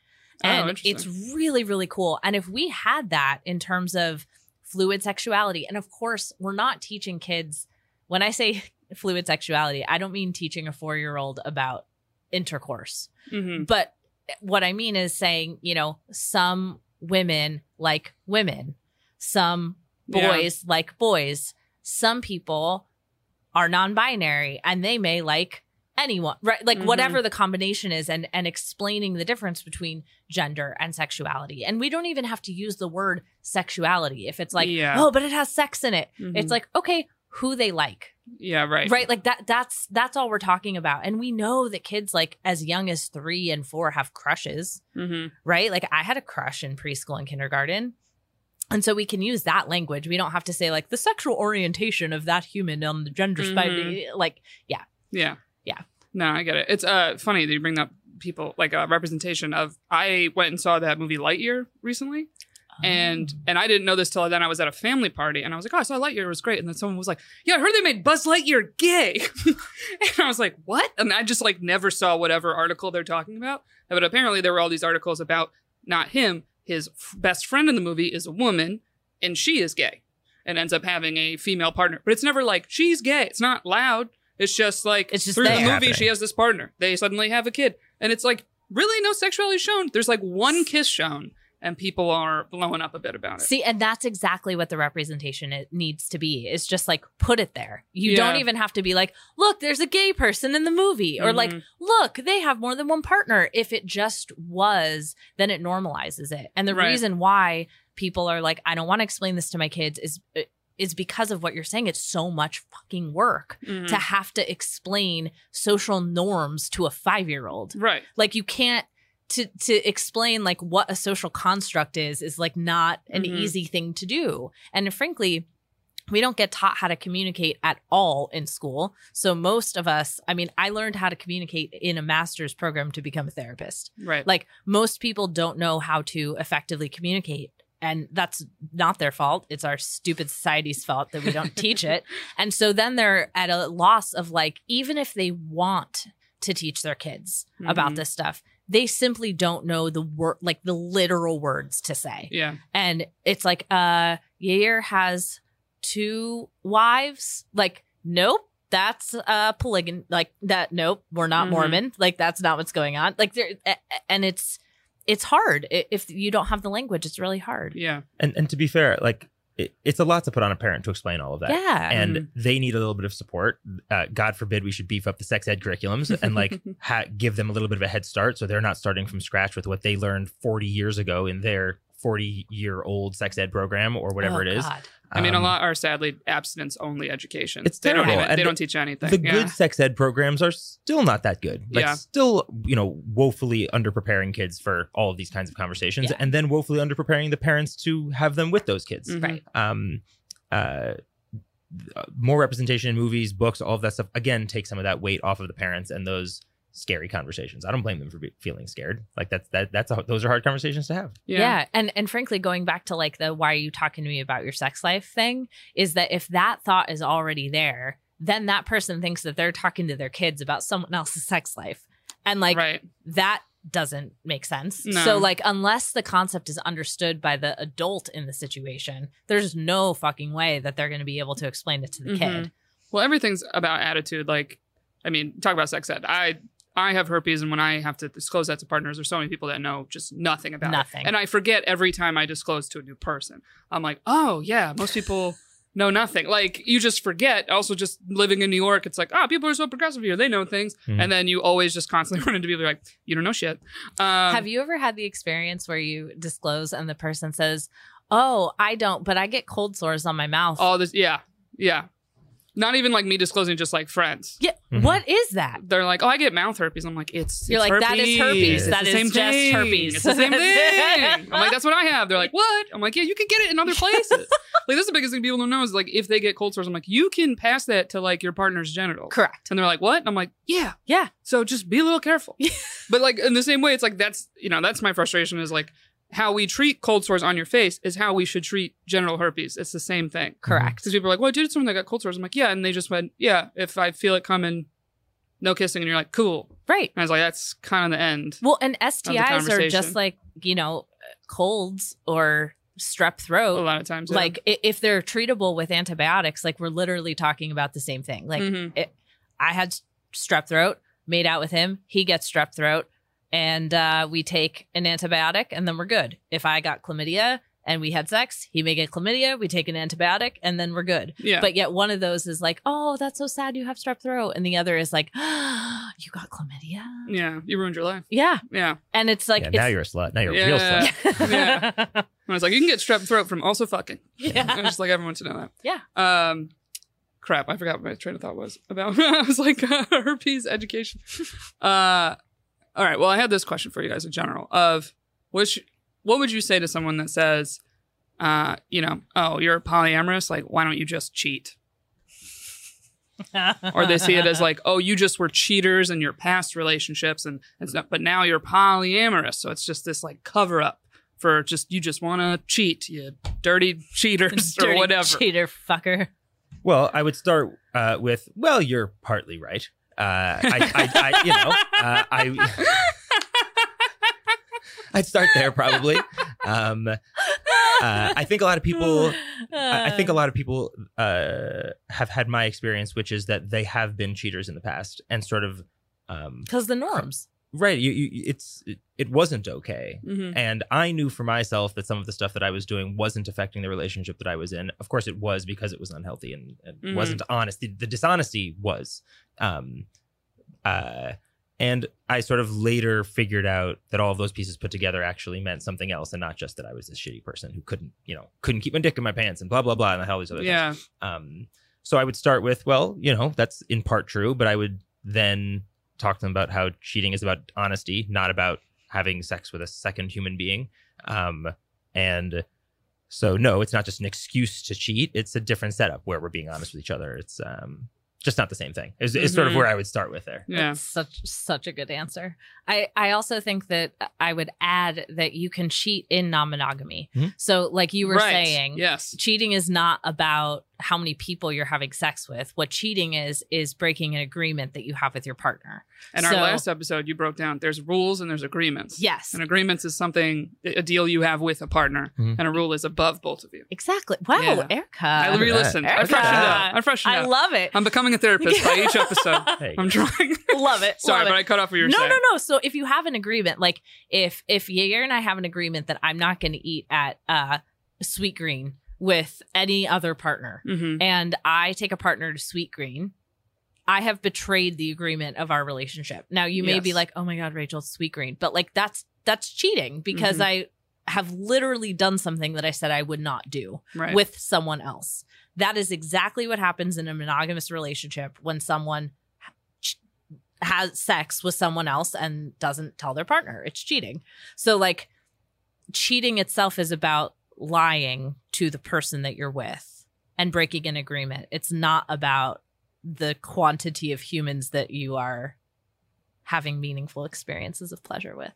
Oh, And interesting. it's really, really cool. And if we had that in terms of fluid sexuality, and of course, we're not teaching kids, when I say fluid sexuality, I don't mean teaching a four year old about intercourse. Mhm. But what I mean is saying, you know, some women like women, some Yeah. boys like boys, some people are non-binary and they may like anyone right like Mhm. whatever the combination is and and explaining the difference between gender and sexuality and we don't even have to use the word sexuality if it's like Yeah. oh but it has sex in it Mhm. it's like okay who they like yeah, right. right like that that's that's all we're talking about and we know that kids like as young as 3 and 4 have crushes hmm right like i had a crush in preschool and kindergarten and so we can use that language we don't have to say like the sexual orientation of that human on the gender spectrum like Yeah. Yeah. Yeah. No, I get it. It's uh funny that you bring up people like a representation of. I went and saw that movie Lightyear recently, and oh. and I didn't know this till then. I was at a family party, and I was like, "Oh, I saw Lightyear. It was great." And then someone was like, "Yeah, I heard they made Buzz Lightyear gay," and I was like, "What?" And I just like never saw whatever article they're talking about. But apparently, there were all these articles about not him. His f- best friend in the movie is a woman, and she is gay, and ends up having a female partner. But it's never like she's gay. It's not loud. It's just like It's just through the movie, Happening. she has this partner. They suddenly have a kid, and it's like really no sexuality shown. There's like one kiss shown, and people are blowing up a bit about it. See, and that's exactly what the representation it needs to be. Is just like put it there. You Yeah. don't even have to be like, look, there's a gay person in the movie, or like, Mhm. look, they have more than one partner. If it just was, then it normalizes it. And the Right. reason why people are like, I don't want to explain this to my kids is is because of what you're saying. It's so much fucking work Mhm. to have to explain social norms to a five year old. right. Like you can't to to explain like what a social construct is is like not an Mhm. easy thing to do. And frankly, we don't get taught how to communicate at all in school. So most of us, I mean, I learned how to communicate in a master's program to become a therapist. Right. Like most people don't know how to effectively communicate. And that's not their fault. It's our stupid society's fault that we don't teach it. And so then they're at a loss of like, even if they want to teach their kids about Mhm. this stuff, they simply don't know the word, like the literal words to say. yeah. And it's like, uh, Yair has two wives. Like, nope, that's uh polygon. Like that. Nope, we're not Mhm. Mormon. Like that's not what's going on. Like there, a- a- and it's it's hard if you don't have the language. It's really hard. Yeah. And and to be fair, like it, it's a lot to put on a parent to explain all of that. Yeah. And Mhm. they need a little bit of support. Uh, God forbid we should beef up the sex ed curriculums and like ha- give them a little bit of a head start so they're not starting from scratch with what they learned 40 years ago in their 40 year old sex ed program or whatever Oh, it is. God. I mean, a Um, lot are sadly abstinence only education. It's they don't terrible. even, they don't teach anything. The yeah. good sex ed programs are still not that good. Like, Yeah. still, you know, woefully underpreparing kids for all of these kinds of conversations, Yeah. and then woefully underpreparing the parents to have them with those kids. Mhm. Right. Um, uh, more representation in movies, books, all of that stuff. Again, take some of that weight off of the parents and those scary conversations. I don't blame them for be- feeling scared. Like that's that that's a, those are hard conversations to have. Yeah. And and frankly, going back to like the why are you talking to me about your sex life thing, is that if that thought is already there, then that person thinks that they're talking to their kids about someone else's sex life. And like right. that doesn't make sense. No. So like unless the concept is understood by the adult in the situation, there's no fucking way that they're going to be able to explain it to the Mhm. kid. Well, everything's about attitude. Like, I mean, talk about sex ed. I I have herpes, and when I have to disclose that to partners, there's so many people that know just nothing about Nothing. it. And I forget every time I disclose to a new person. I'm like, oh yeah, most people know nothing. Like you just forget. Also, just living in New York, it's like, oh, people are so progressive here. They know things. Mhm. And then you always just constantly run into people like, you don't know shit. Um, Have you ever had the experience where you disclose and the person says, "Oh, I don't, but I get cold sores on my mouth." all this? Yeah. Yeah. Not even like me disclosing, just like friends. yeah, Mhm. what is that? They're like, oh, I get mouth herpes. I'm like, it's You're it's like, that is herpes. It's That the same just thing. herpes. It's the same thing. I'm like, that's what I have. They're like, what? I'm like, yeah, you can get it in other places. like, that's the biggest thing people don't know is like, if they get cold sores, I'm like, you can pass that to like your partner's genitals. Correct. And they're like, what? And I'm like, yeah. Yeah. So just be a little careful. but like in the same way, it's like that's you know that's my frustration is like how we treat cold sores on your face is how we should treat genital herpes. It's the same thing. Correct. Because people are like, well, I did someone that got cold sores. I'm like, yeah, and they just went, yeah. If I feel it coming, no kissing, and you're like, cool. Right. And I was like, that's kind of the end. Well, and STIs are just like, you know, colds or strep throat. A lot of times, yeah. Like if they're treatable with antibiotics, like we're literally talking about the same thing. Like Mhm. it, I had strep throat, made out with him, he gets strep throat, and uh, we take an antibiotic and then we're good. If I got chlamydia and we had sex, he may get chlamydia, we take an antibiotic and then we're good. yeah, But yet one of those is like, oh, that's so sad you have strep throat. And the other is like, you got chlamydia? yeah, you ruined your life. Yeah. Yeah, And it's like, yeah, it's, now you're a slut. Now you're a real Yeah. slut. Yeah. and I was like, you can get strep throat from also fucking. I yeah. just like everyone to know that. Yeah. Um, crap, I forgot what my train of thought was about. I was like uh, herpes education. Uh, all right. Well, I had this question for you guys in general of which what would you say to someone that says, uh, you know, oh, you're polyamorous, like why don't you just cheat? Or they see it as like, oh, you just were cheaters in your past relationships, and it's not, but now you're polyamorous, so it's just this like cover up for just you just want to cheat, you dirty cheaters or whatever. Cheater fucker. Well, I would start uh, with, well, you're partly right. Uh, I, I, I, you know, uh, I, I'd start there probably. Um, uh, I think a lot of people, I, I think a lot of people uh, have had my experience, which is that they have been cheaters in the past and sort of, um, because the norms. Right. You, you, it's, it, wasn't okay. Mhm. And I knew for myself that some of the stuff that I was doing wasn't affecting the relationship that I was in. Of course, it was because it was unhealthy and, and Mhm. wasn't honest. The, the dishonesty was. Um, uh, and I sort of later figured out that all of those pieces put together actually meant something else and not just that I was this shitty person who couldn't, you know, couldn't keep my dick in my pants and blah, blah, blah, and all these other things. Yeah. Um, so I would start with, well, you know, that's in part true, but I would then talk to them about how cheating is about honesty, not about having sex with a second human being. Um, and so, no, it's not just an excuse to cheat. It's a different setup where we're being honest with each other. It's um, just not the same thing. It's, it's sort of Mhm. where I would start with there. Yeah. That's such such a good answer. I I also think that I would add that you can cheat in non-monogamy. Mhm. So like you were Right. saying, Yes. cheating is not about how many people you're having sex with. What cheating is is breaking an agreement that you have with your partner. And our last episode, you broke down there's rules and there's agreements. Yes. And agreements is something, a deal you have with a partner, Mhm. and a rule is above both of you. Exactly. Wow, Yeah. Erica. I re listened. I Erica. freshened up. I freshened up. I love it. I'm becoming a therapist by each episode. Hey, I'm trying. love it. Sorry, love but it. I cut off what you were no, saying. no, no. So if you have an agreement, like if if Yair and I have an agreement that I'm not going to eat at uh Sweetgreen with any other partner, Mm-hmm. and I take a partner to Sweetgreen, I have betrayed the agreement of our relationship. Now you may be like, "Oh my god, Rachel, Sweetgreen," but like that's that's cheating because Mhm. I have literally done something that I said I would not do Right. with someone else. That is exactly what happens in a monogamous relationship when someone has sex with someone else and doesn't tell their partner. It's cheating. So, like, cheating itself is about lying to the person that you're with and breaking an agreement. It's not about the quantity of humans that you are having meaningful experiences of pleasure with.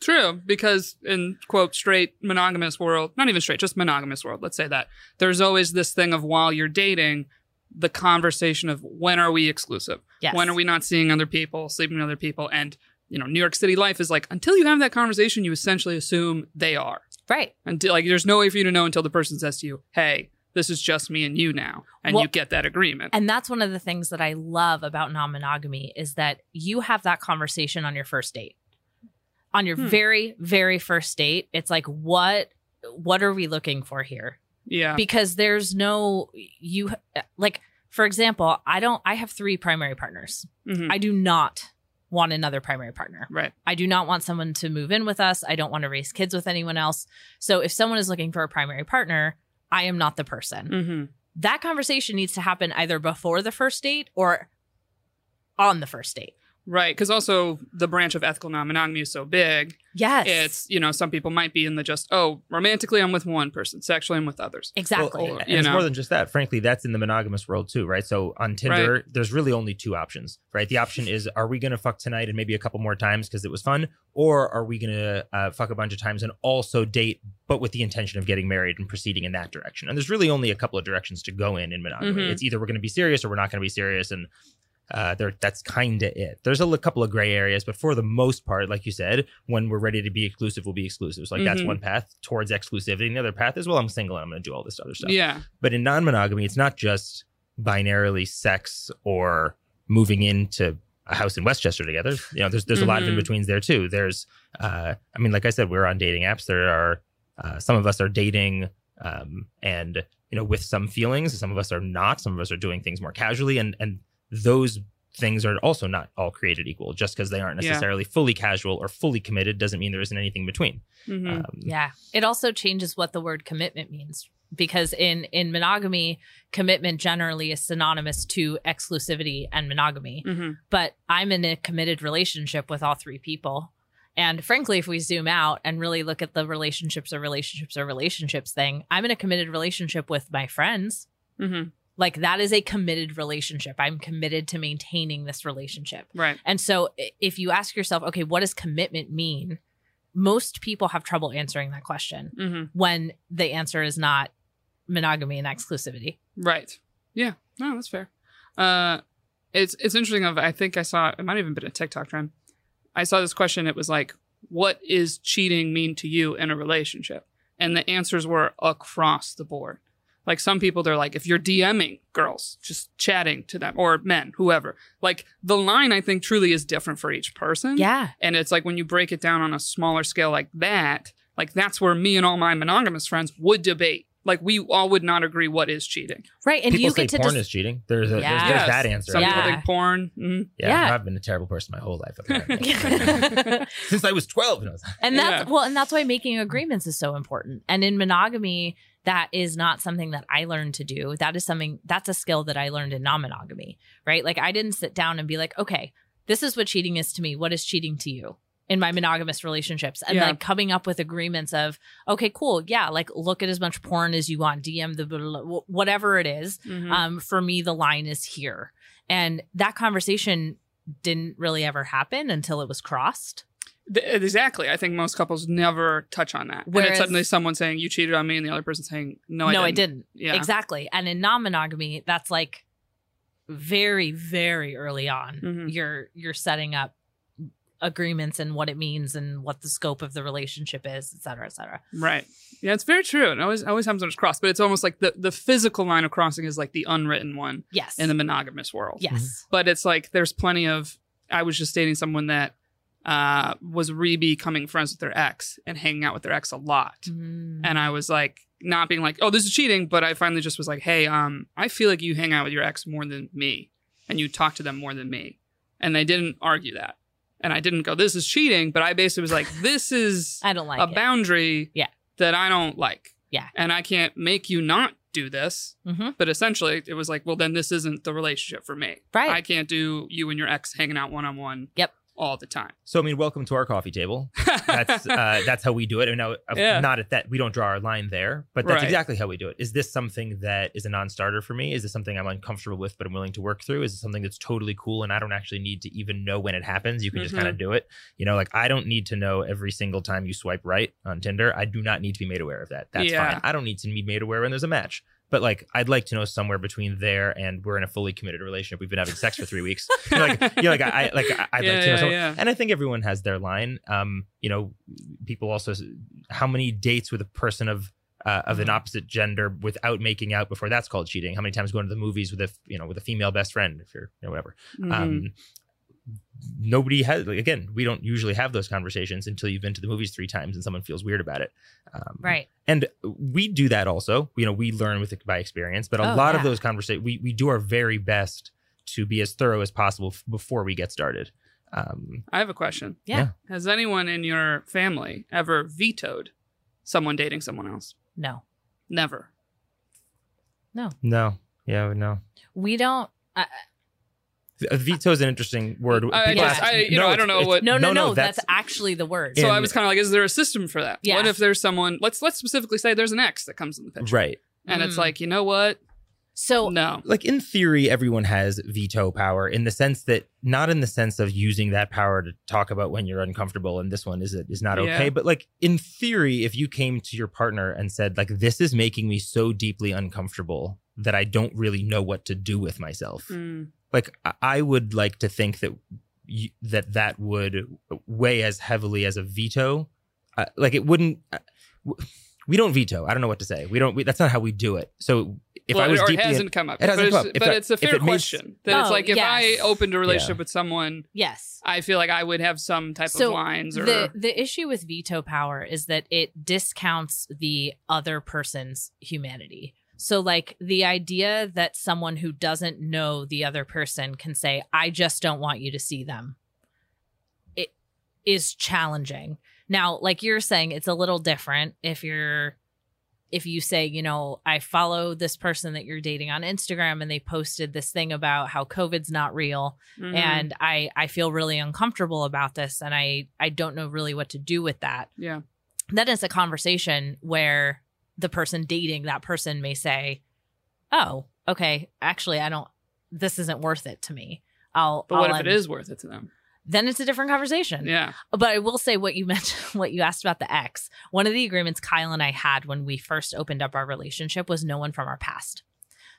True, because in quote straight monogamous world, not even straight, just monogamous world, let's say that, there's always this thing of while you're dating, the conversation of when are we exclusive? Yes. When are we not seeing other people, sleeping with other people? And, you know, New York City life is like until you have that conversation, you essentially assume they are. Right. Until like there's no way for you to know until the person says to you, Hey, this is just me and you now. And Well- you get that agreement. And that's one of the things that I love about non monogamy is that you have that conversation on your first date. On your Hmm. very, very first date, it's like, what what are we looking for here? Yeah. because there's no you like for example i don't i have three primary partners Mhm. i do not want another primary partner. Right. i do not want someone to move in with us. I don't want to raise kids with anyone else. So if someone is looking for a primary partner i am not the person. Hmm that conversation needs to happen either before the first date or on the first date Right. Because also the branch of ethical non monogamy is so big. yes It's, you know, some people might be in the just, oh, romantically I'm with one person, sexually I'm with others. exactly Well, Or, and you it's know. more than just that. Frankly, that's in the monogamous world too, right? So on Tinder, there's really only two options, right? The option is, are we going to fuck tonight and maybe a couple more times because it was fun, or are we going to uh, fuck a bunch of times and also date, but with the intention of getting married and proceeding in that direction? And there's really only a couple of directions to go in in monogamy. Mhm. It's either we're going to be serious or we're not going to be serious, and uh, there, that's kind of it. There's a couple of gray areas, but for the most part, like you said, when we're ready to be exclusive, we'll be exclusive. So like that's Mhm. one path towards exclusivity. And the other path is, well, I'm single and I'm going to do all this other stuff. Yeah. But in non-monogamy, it's not just binarily sex or moving into a house in Westchester together. You know, there's there's a lot of Mhm. in betweens there too. There's, uh, I mean, like I said, we're on dating apps. There are uh, some of us are dating, um, and you know, with some feelings. Some of us are not. Some of us are doing things more casually, and and those things are also not all created equal. Just because they aren't Yeah. necessarily fully casual or fully committed doesn't mean there isn't anything between. hmm Um, Yeah. It also changes what the word commitment means because in in monogamy, commitment generally is synonymous to exclusivity and monogamy. hmm But I'm in a committed relationship with all three people. And frankly, if we zoom out and really look at the relationships or relationships or relationships thing, I'm in a committed relationship with my friends. hmm Like that is a committed relationship. I'm committed to maintaining this relationship. Right. And so if you ask yourself, okay, what does commitment mean? Most people have trouble answering that question hmm when the answer is not monogamy and exclusivity. Right. Yeah. No, that's fair. Uh, it's it's interesting. Of I think I saw it might have even been a TikTok trend. I saw this question. It was like, "What is cheating mean to you in a relationship?" And the answers were across the board. Like some people, they're like, if you're DMing girls, just chatting to them, or men, whoever. Like the line, I think, truly is different for each person. Yeah. And it's like when you break it down on a smaller scale like that, like that's where me and all my monogamous friends would debate. Like we all would not agree what is cheating. Right. And people you say get to porn just is cheating. There's a Yeah. there's, there's Yes. that answer. Some Yeah. people think porn. mhm. Yeah, Yeah. I've been a terrible person my whole life apparently. since I was twelve. No, and that's Yeah. well, and that's why making agreements is so important. And in monogamy, that is not something that I learned to do. That is something that's a skill that I learned in non-monogamy, right? Like I didn't sit down and be like, okay, this is what cheating is to me. What is cheating to you? In my monogamous relationships, and Yeah. like coming up with agreements of, okay, cool, yeah, like look at as much porn as you want, DM the whatever it is. Mhm. Um, for me, the line is here, and that conversation didn't really ever happen until it was crossed. Th- exactly. I think most couples never touch on that. and Whereas- it's suddenly someone saying you cheated on me, and the other person saying no, I no, didn't. I didn't. Yeah. Exactly. And in non-monogamy, that's like very, very early on. Mhm. You're you're setting up agreements and what it means and what the scope of the relationship is, et cetera, et cetera. Right. Yeah, it's very true. And always always happens when it's crossed, but it's almost like the the physical line of crossing is like the unwritten one Yes. in the monogamous world. yes. But it's like there's plenty of. I was just dating someone that uh, was re becoming friends with their ex and hanging out with their ex a lot. Mm. and I was like not being like, "Oh, this is cheating," but I finally just was like, "Hey, um, I feel like you hang out with your ex more than me, and you talk to them more than me," and they didn't argue that, and I didn't go, "This is cheating," but I basically was like, "This is I don't like a it. boundary, Yeah. that I don't like, Yeah. and I can't make you not do this." hmm But essentially, it was like, "Well, then this isn't the relationship for me. Right. I can't do you and your ex hanging out one on one. Yep. All the time." So I mean, welcome to our coffee table. That's uh, that's how we do it. And now, uh, Yeah. not at that, we don't draw our line there, but that's Right. exactly how we do it. Is this something that is a non-starter for me? Is this something I'm uncomfortable with, but I'm willing to work through? Is it something that's totally cool and I don't actually need to even know when it happens? You can just Mhm. kind of do it. You know, like I don't need to know every single time you swipe right on Tinder. I do not need to be made aware of that. That's Yeah. fine. I don't need to be made aware when there's a match. But like, I'd like to know somewhere between there and we're in a fully committed relationship. We've been having sex for three weeks. You're like, you're like, I, I like, I- I'd Yeah, like to know. yeah. And I think everyone has their line. Um, you know, people also, how many dates with a person of uh, of an Mm-hmm. opposite gender without making out before that's called cheating? How many times going to the movies with a you know with a female best friend if you're you know whatever. Mhm. Um, nobody has like, again we don't usually have those conversations until you've been to the movies three times and someone feels weird about it um, Right. and we do that also you know we learn with it by experience but a Oh, lot of those conversations we, we do our very best to be as thorough as possible f- before we get started um, I have a question. Yeah. Yeah. Has anyone in your family ever vetoed someone dating someone else? No. Never. No. no yeah no We don't A veto is an interesting word. I People guess ask- I- you know, I don't know what- no, no, no, that's, actually the word. So In- I was kind of like, is there a system for that? Yeah. What if there's someone? Let's let's specifically say there's an X that comes in the picture, right. and it's Mm. like, you know what? So No. Like in theory, everyone has veto power in the sense that not in the sense of using that power to talk about when you're uncomfortable and this one is is not okay. Yeah. But like in theory, if you came to your partner and said like this is making me so deeply uncomfortable that I don't really know what to do with myself. Mm. Like I- I would like to think that you, that that would weigh as heavily as a veto. Uh, like it wouldn't. Uh, we don't veto. I don't know what to say. We don't. We, that's not how we do it. So if well, I was or it hasn't come up, it hasn't but, come it's, up. If but I- it's a fair it made- question. That it's Oh, like if I opened a relationship with someone, yes. I feel like I would have some type So of lines or the the issue with veto power is that it discounts the other person's humanity. So like the idea that someone who doesn't know the other person can say I just don't want you to see them it is challenging. Now like you're saying it's a little different if you're if you say, you know, I follow this person that you're dating on Instagram and they posted this thing about how COVID's not real Mhm. and I I feel really uncomfortable about this and I I don't know really what to do with that. yeah, Then it's a conversation where the person dating that person may say, "Oh, okay, actually I don't this isn't worth it to me." I'll but what I'll if it end- is worth it to them? Then it's a different conversation. Yeah, But I will say what you mentioned, what you asked about the ex. One of the agreements Kyle and I had when we first opened up our relationship was no one from our past.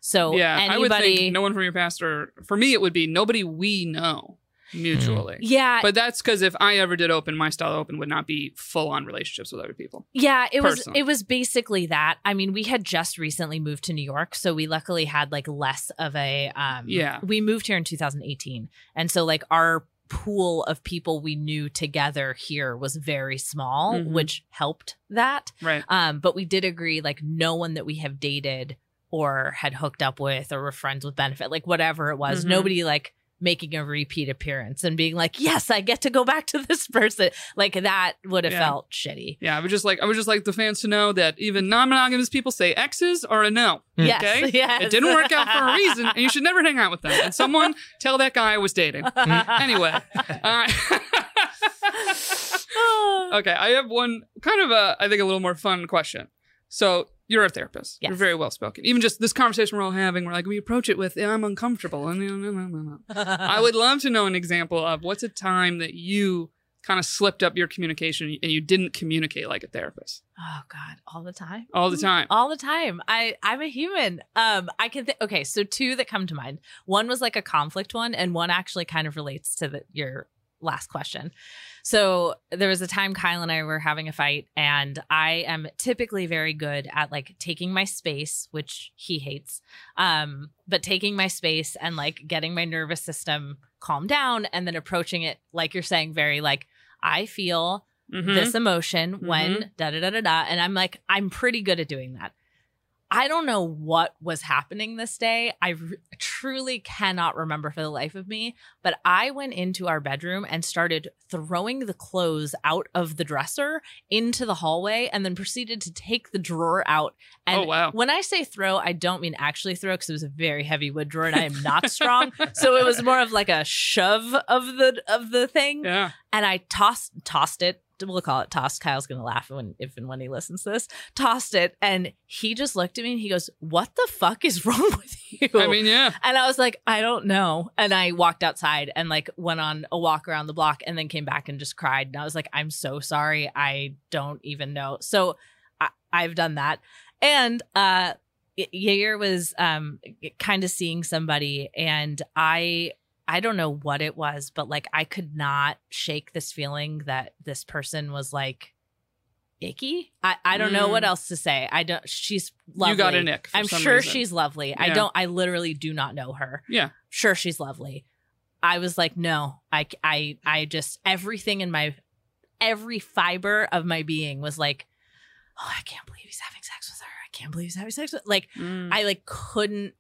So yeah. anybody, I would think no one from your past, or for me, it would be nobody we know mutually. yeah, But that's because if I ever did open, my style open would not be full on relationships with other people. Yeah, it was it was basically that. I mean, we had just recently moved to New York, so we luckily had like less of a um Yeah. We moved here in 2018. And so like our pool of people we knew together here was very small, Mhm. which helped that. Right. Um but we did agree like no one that we have dated or had hooked up with or were friends with benefit, like whatever it was. Mhm. Nobody like making a repeat appearance and being like, "Yes, I get to go back to this person." Like that would have Yeah. felt shitty. Yeah, I would just like I would just like the fans to know that even non-monogamous people say X's are a no. Yes, Okay, yes. it didn't work out for a reason, and you should never hang out with them. And someone tell that guy I was dating. Hmm. Anyway, all right. okay, I have one kind of a I think a little more fun question. So you're a therapist. You're very well spoken. Even just this conversation we're all having, we're like we approach it with I'm uncomfortable, and no, no, no, no, no. I would love to know an example of what's a time that you kind of slipped up your communication and you didn't communicate like a therapist Oh God, all the time. all the time. All the time. I I'm a human. Um, I can. Th- okay, so two that come to mind. One was like a conflict one, and one actually kind of relates to the, your last question. So there was a time Kyle and I were having a fight, and I am typically very good at like taking my space, which he hates. Um, but taking my space and like getting my nervous system calmed down, and then approaching it like you're saying, very like I feel Mhm. this emotion when da da da da da. And I'm like, I'm pretty good at doing that. I don't know what was happening this day. I r- truly cannot remember for the life of me. But I went into our bedroom and started throwing the clothes out of the dresser into the hallway and then proceeded to take the drawer out. And Oh, wow. when I say throw, I don't mean actually throw because it was a very heavy wood drawer and I am not strong. so it was more of like a shove of the of the thing yeah. and I tossed tossed it. We'll call it tossed. Kyle's gonna laugh when if and when he listens to this. Tossed it, and he just looked at me and he goes, "What the fuck is wrong with you?" I mean, yeah. and I was like, "I don't know." And I walked outside and like went on a walk around the block, and then came back and just cried. And I was like, "I'm so sorry. I don't even know." So I, I've done that, and uh, Y- Yair was um kind of seeing somebody, and I I don't know what it was, but like I could not shake this feeling that this person was like icky. I, I don't know Mm. what else to say. I don't she's lovely. You got an ick. for I'm sure reason. she's lovely. I don't I literally do not know her. Yeah. Sure she's lovely. I was like, no, I, I, I just everything in my every fiber of my being was like, oh, I can't believe he's having sex with her. I can't believe he's having sex with like Mm. I like couldn't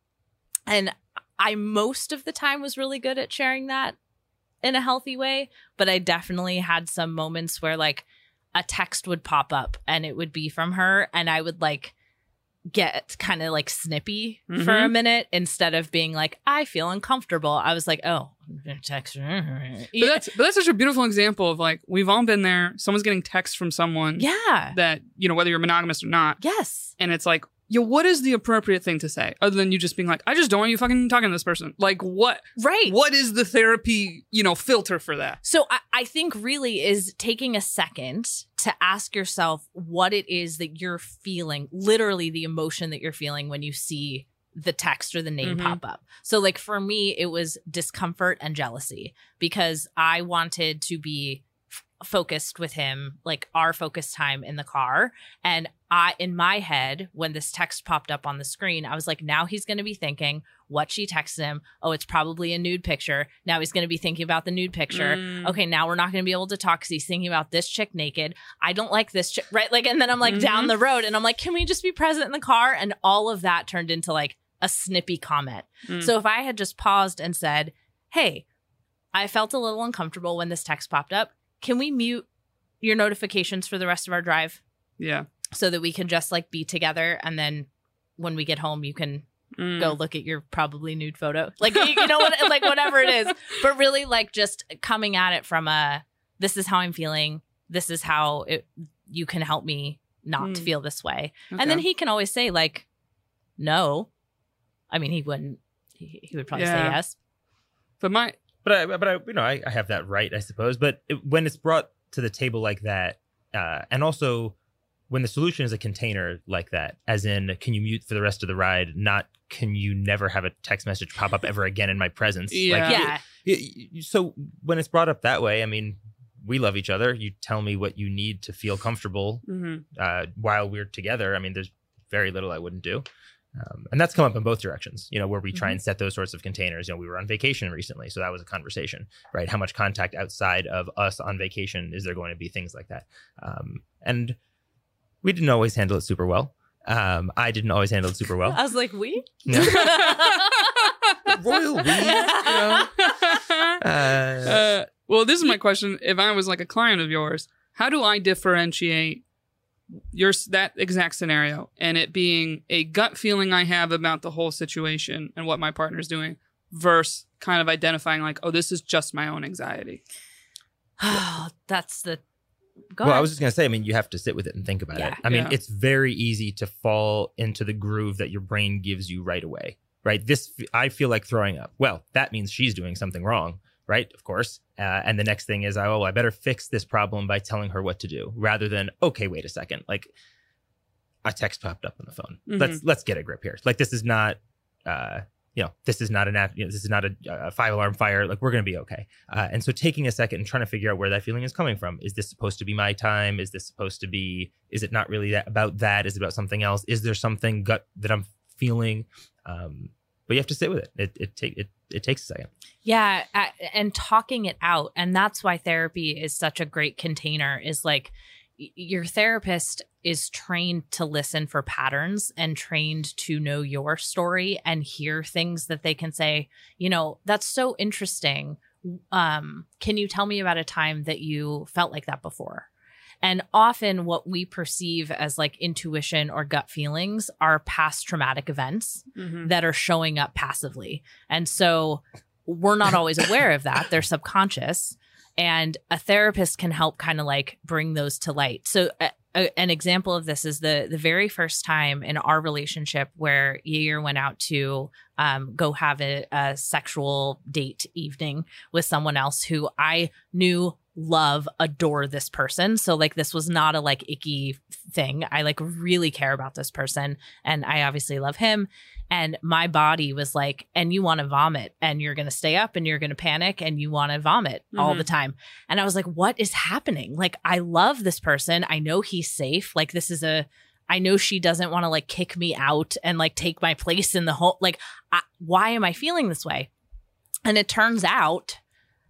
and I most of the time was really good at sharing that in a healthy way, but I definitely had some moments where like a text would pop up and it would be from her and I would like get kind of like snippy for a Mhm. minute instead of being like I feel uncomfortable. I was like, "Oh, text her." But that's but that's such a beautiful example of like we've all been there. Someone's getting text from someone yeah. that you know whether you're monogamous or not, Yes. and it's like, yo, what is the appropriate thing to say other than you just being like, I just don't want you fucking talking to this person. Like, what Right. what is the therapy you know filter for that? So I, I think really is taking a second to ask yourself what it is that you're feeling, literally the emotion that you're feeling when you see the text or the name Mhm. pop up. So like for me, it was discomfort and jealousy because I wanted to be focused with him, like our focus time in the car. And I, in my head, when this text popped up on the screen, I was like, now he's going to be thinking what she texted him. Oh, it's probably a nude picture. Now he's going to be thinking about the nude picture. Mm. Okay, now we're not going to be able to talk because he's thinking about this chick naked. I don't like this chick, right? Like, and then I'm like down Mhm. the road and I'm like, can we just be present in the car? And all of that turned into like a snippy comment. Mm. So if I had just paused and said, hey, I felt a little uncomfortable when this text popped up. Can we mute your notifications for the rest of our drive yeah. so that we can just like be together? And then when we get home, you can Mm. go look at your probably nude photo. Like you, you know what like whatever it is. But really like just coming at it from a this is how I'm feeling. This is how it you can help me not Mm. feel this way. And then he can always say like no. I mean, he wouldn't he, he would probably say yes. but my but I, but I, you know, I, I have that right, I suppose. But it, when it's brought to the table like that, uh, and also when the solution is a container like that, as in, can you mute for the rest of the ride? Not can you never have a text message pop up ever again in my presence? Yeah. Like, Yeah. y- y- so when it's brought up that way, I mean, we love each other. You tell me what you need to feel comfortable mhm. uh, while we're together. I mean, there's very little I wouldn't do. Um, and that's come up in both directions, you know, where we try and set those sorts of containers. You know, we were on vacation recently, so that was a conversation, right? How much contact outside of us on vacation is there going to be? Things like that. Um, and we didn't always handle it super well. Um, I didn't always handle it super well. I was like, we? No. Royal we, you know? Uh, Uh, well, this is my question. If I was like a client of yours, how do I differentiate your that exact scenario and it being a gut feeling I have about the whole situation and what my partner's doing versus kind of identifying like, oh, this is just my own anxiety. Oh, That's the go well, I was just gonna say. I mean, you have to sit with it and think about Yeah. it. I mean, Yeah. it's very easy to fall into the groove that your brain gives you right away. Right? This I feel like throwing up. Well, that means she's doing something wrong, right? Of course. Uh, and the next thing is, oh, I better fix this problem by telling her what to do, rather than okay, wait a second, like a text popped up on the phone. Let's let's get a grip here. Like this is not. Uh, you know, this is not a nat- you know, this is not a, a five alarm fire. Like we're gonna be okay. Uh, and so taking a second and trying to figure out where that feeling is coming from. Is this supposed to be my time? Is this supposed to be? Is it not really that about that? Is it about something else? Is there something gut that I'm feeling? Um, but you have to sit with it. It it take it it takes a second. Yeah, and talking it out, and that's why therapy is such a great container. Is like your therapist is trained to listen for patterns and trained to know your story and hear things that they can say. You know, that's so interesting. Um, can you tell me about a time that you felt like that before? And often, what we perceive as like intuition or gut feelings are past traumatic events Mm-hmm. that are showing up passively. And so we're not always aware of that. They're subconscious. And a therapist can help kind of like bring those to light. So, a, a- an example of this is the the very first time in our relationship where Yair went out to um, go have a, a sexual date evening with someone else who I knew love adore this person. So like this was not a like icky thing. I like really care about this person and i obviously love him. And my body was like and you want to vomit and you're going to stay up and you're going to panic and you want to vomit all Mhm. the time. And i was like what is happening? Like i love this person. I know he's safe. Like this is a i know she doesn't want to like kick me out and like take my place in the whole like I, why am i feeling this way? And it turns out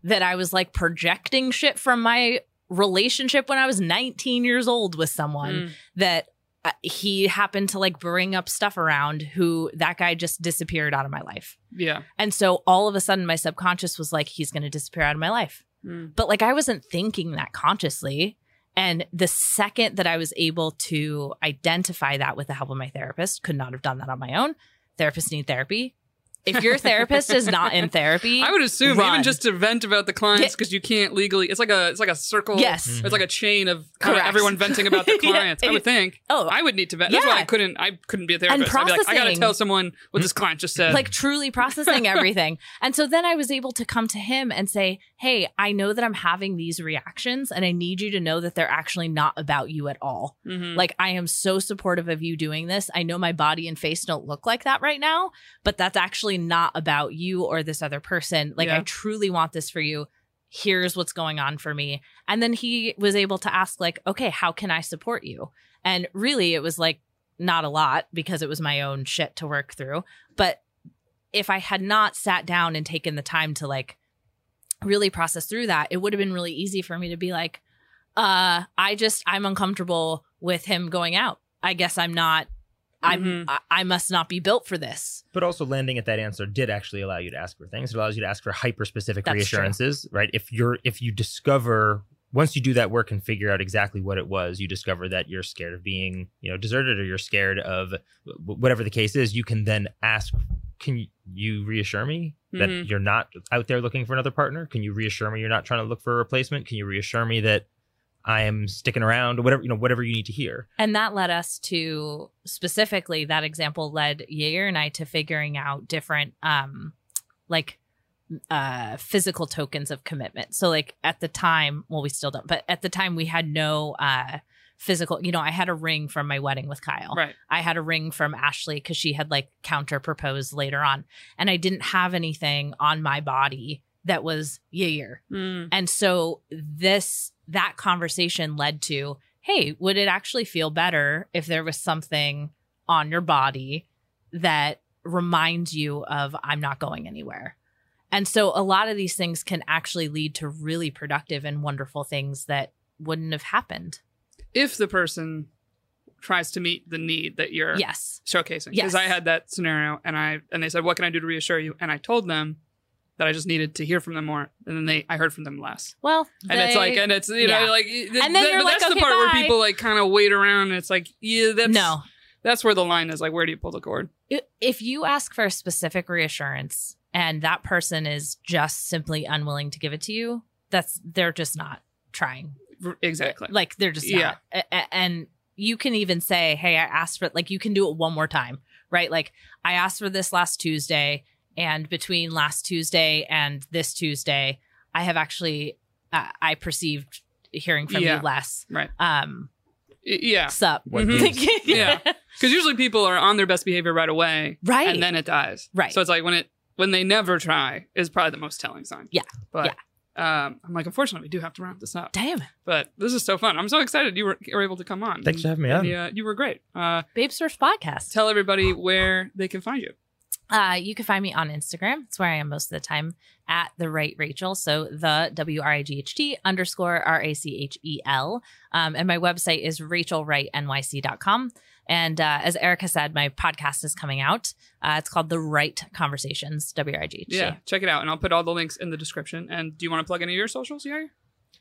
that I was like projecting shit from my relationship when I was 19 years old with someone Mm. that uh, he happened to like bring up stuff around who that guy just disappeared out of my life. Yeah. And so all of a sudden my subconscious was like he's going to disappear out of my life. Mm. But like I wasn't thinking that consciously. And the second that I was able to identify that with the help of my therapist, could not have done that on my own. Therapists need therapy. If your therapist is not in therapy, I would assume run. even just to vent about the clients because you can't legally. It's like a it's like a circle. Yes. It's like a chain of kind of Correct. everyone venting about their Yeah. clients. I would think. Oh. I would need to vent. That's why I couldn't. I couldn't be a therapist. I'd be like, I got to tell someone what this client just said. like truly processing everything. And so then I was able to come to him and say, Hey, I know that I'm having these reactions and I need you to know that they're actually not about you at all. Mhm. Like, I am so supportive of you doing this. I know my body and face don't look like that right now, but that's actually not about you or this other person. Like, Yeah. I truly want this for you. Here's what's going on for me. And then he was able to ask, like, okay, how can I support you? And really, it was like not a lot because it was my own shit to work through. But if I had not sat down and taken the time to like really process through that, it would have been really easy for me to be like, uh, I just I'm uncomfortable with him going out. I guess I'm not I'm Mhm. I, I must not be built for this. But also landing at that answer did actually allow you to ask for things. It allows you to ask for hyper specific That's true. reassurances, right? If you're if you discover once you do that work and figure out exactly what it was, you discover that you're scared of being, you know, deserted or you're scared of whatever the case is, you can then ask can you- reassure me that Mhm. you're not out there looking for another partner? Can you reassure me you're not trying to look for a replacement? Can you reassure me that I am sticking around or whatever, you know, whatever you need to hear. And that led us to specifically that example led Yair and I to figuring out different um like uh physical tokens of commitment. So like at the time, well we still don't, but at the time we had no uh physical, you know, I had a ring from my wedding with Kyle. Right. I had a ring from Ashley because she had like counter proposed later on. And I didn't have anything on my body that was Yair. Mm. And so this that conversation led to, hey, would it actually feel better if there was something on your body that reminds you of I'm not going anywhere? And so a lot of these things can actually lead to really productive and wonderful things that wouldn't have happened. If the person tries to meet the need that you're Yes. showcasing. Because Yes. I had that scenario and I and they said, What can I do to reassure you? And I told them that I just needed to hear from them more. And then they I heard from them less. Well, And it's like and it's you know, like And and then you're but like, that's the "Okay, part where people like kind of wait around and it's like, yeah, that's no. that's where the line is. Like, where do you pull the cord? If you ask for a specific reassurance and that person is just simply unwilling to give it to you, that's they're just not trying. Exactly. Like they're just Yeah. not. A- a- And you can even say, "Hey, I asked for like you can do it one more time." Right? Like I asked for this last Tuesday and between last Tuesday and this Tuesday, I have actually uh, I perceived hearing from Yeah. you less. Right. Um yeah. sup. What Mhm. gives? Yeah. Because usually people are on their best behavior right away, Right. and then it dies. Right. So it's like when it when they never try is probably the most telling sign. Yeah. But um, I'm like, unfortunately, we do have to wrap this up. Damn. But this is so fun. I'm so excited you were, you were able to come on. Thanks for having me And, on. yeah, you were great. Uh, Babe Source Podcast. tell everybody where they can find you. Uh, you can find me on Instagram. It's where I am most of the time at the Wright Rachel. So the W R I G H T underscore R A C H E L. Um, and my website is rachelwrightnyc.com. And uh, as Erica said, my podcast is coming out. Uh, it's called The Wright Conversations, W R I G H T. Yeah, check it out, and I'll put all the links in the description. And do you want to plug any of your socials, Yair?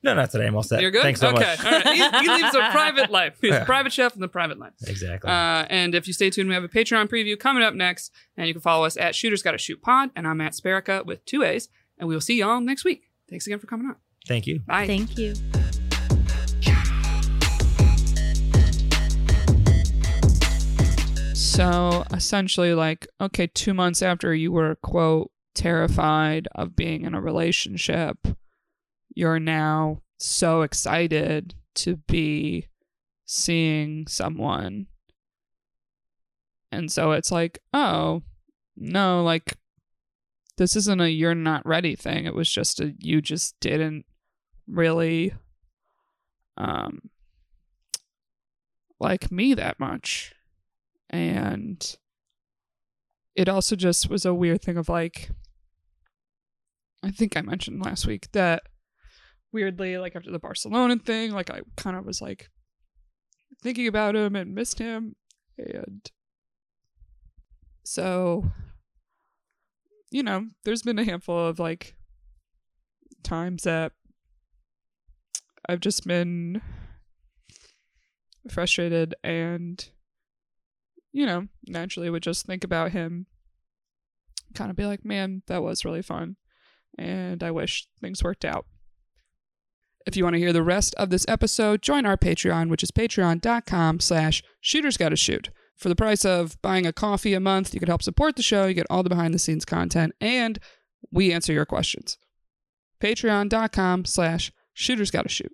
No, not today. I'm all set. You're good. Thanks so okay, much. all right. He, he lives a private life. He's a private chef in the private life. Exactly. Uh, and if you stay tuned, we have a Patreon preview coming up next. And you can follow us at Shooters Gotta Shoot Pod. And I'm at Sparica with two A's. And we will see y'all next week. Thanks again for coming on. Thank you. Bye. Thank you. So essentially, like, okay, two months after you were, quote, terrified of being in a relationship, you're now so excited to be seeing someone. And so it's like, oh, no, like, this isn't a you're not ready thing. It was just a you just didn't really um like me that much and it also just was a weird thing of like I think I mentioned last week that weirdly, like after the Barcelona thing, like I kind of was like thinking about him and missed him. And so, you know, there's been a handful of like times that I've just been frustrated and, you know, naturally would just think about him, kind of be like, man, that was really fun. And I wish things worked out. If you want to hear the rest of this episode, join our Patreon, which is patreon.com slash shooters gotta shoot. For the price of buying a coffee a month, you can help support the show, you get all the behind the scenes content, and we answer your questions. Patreon.com slash shooters gotta shoot.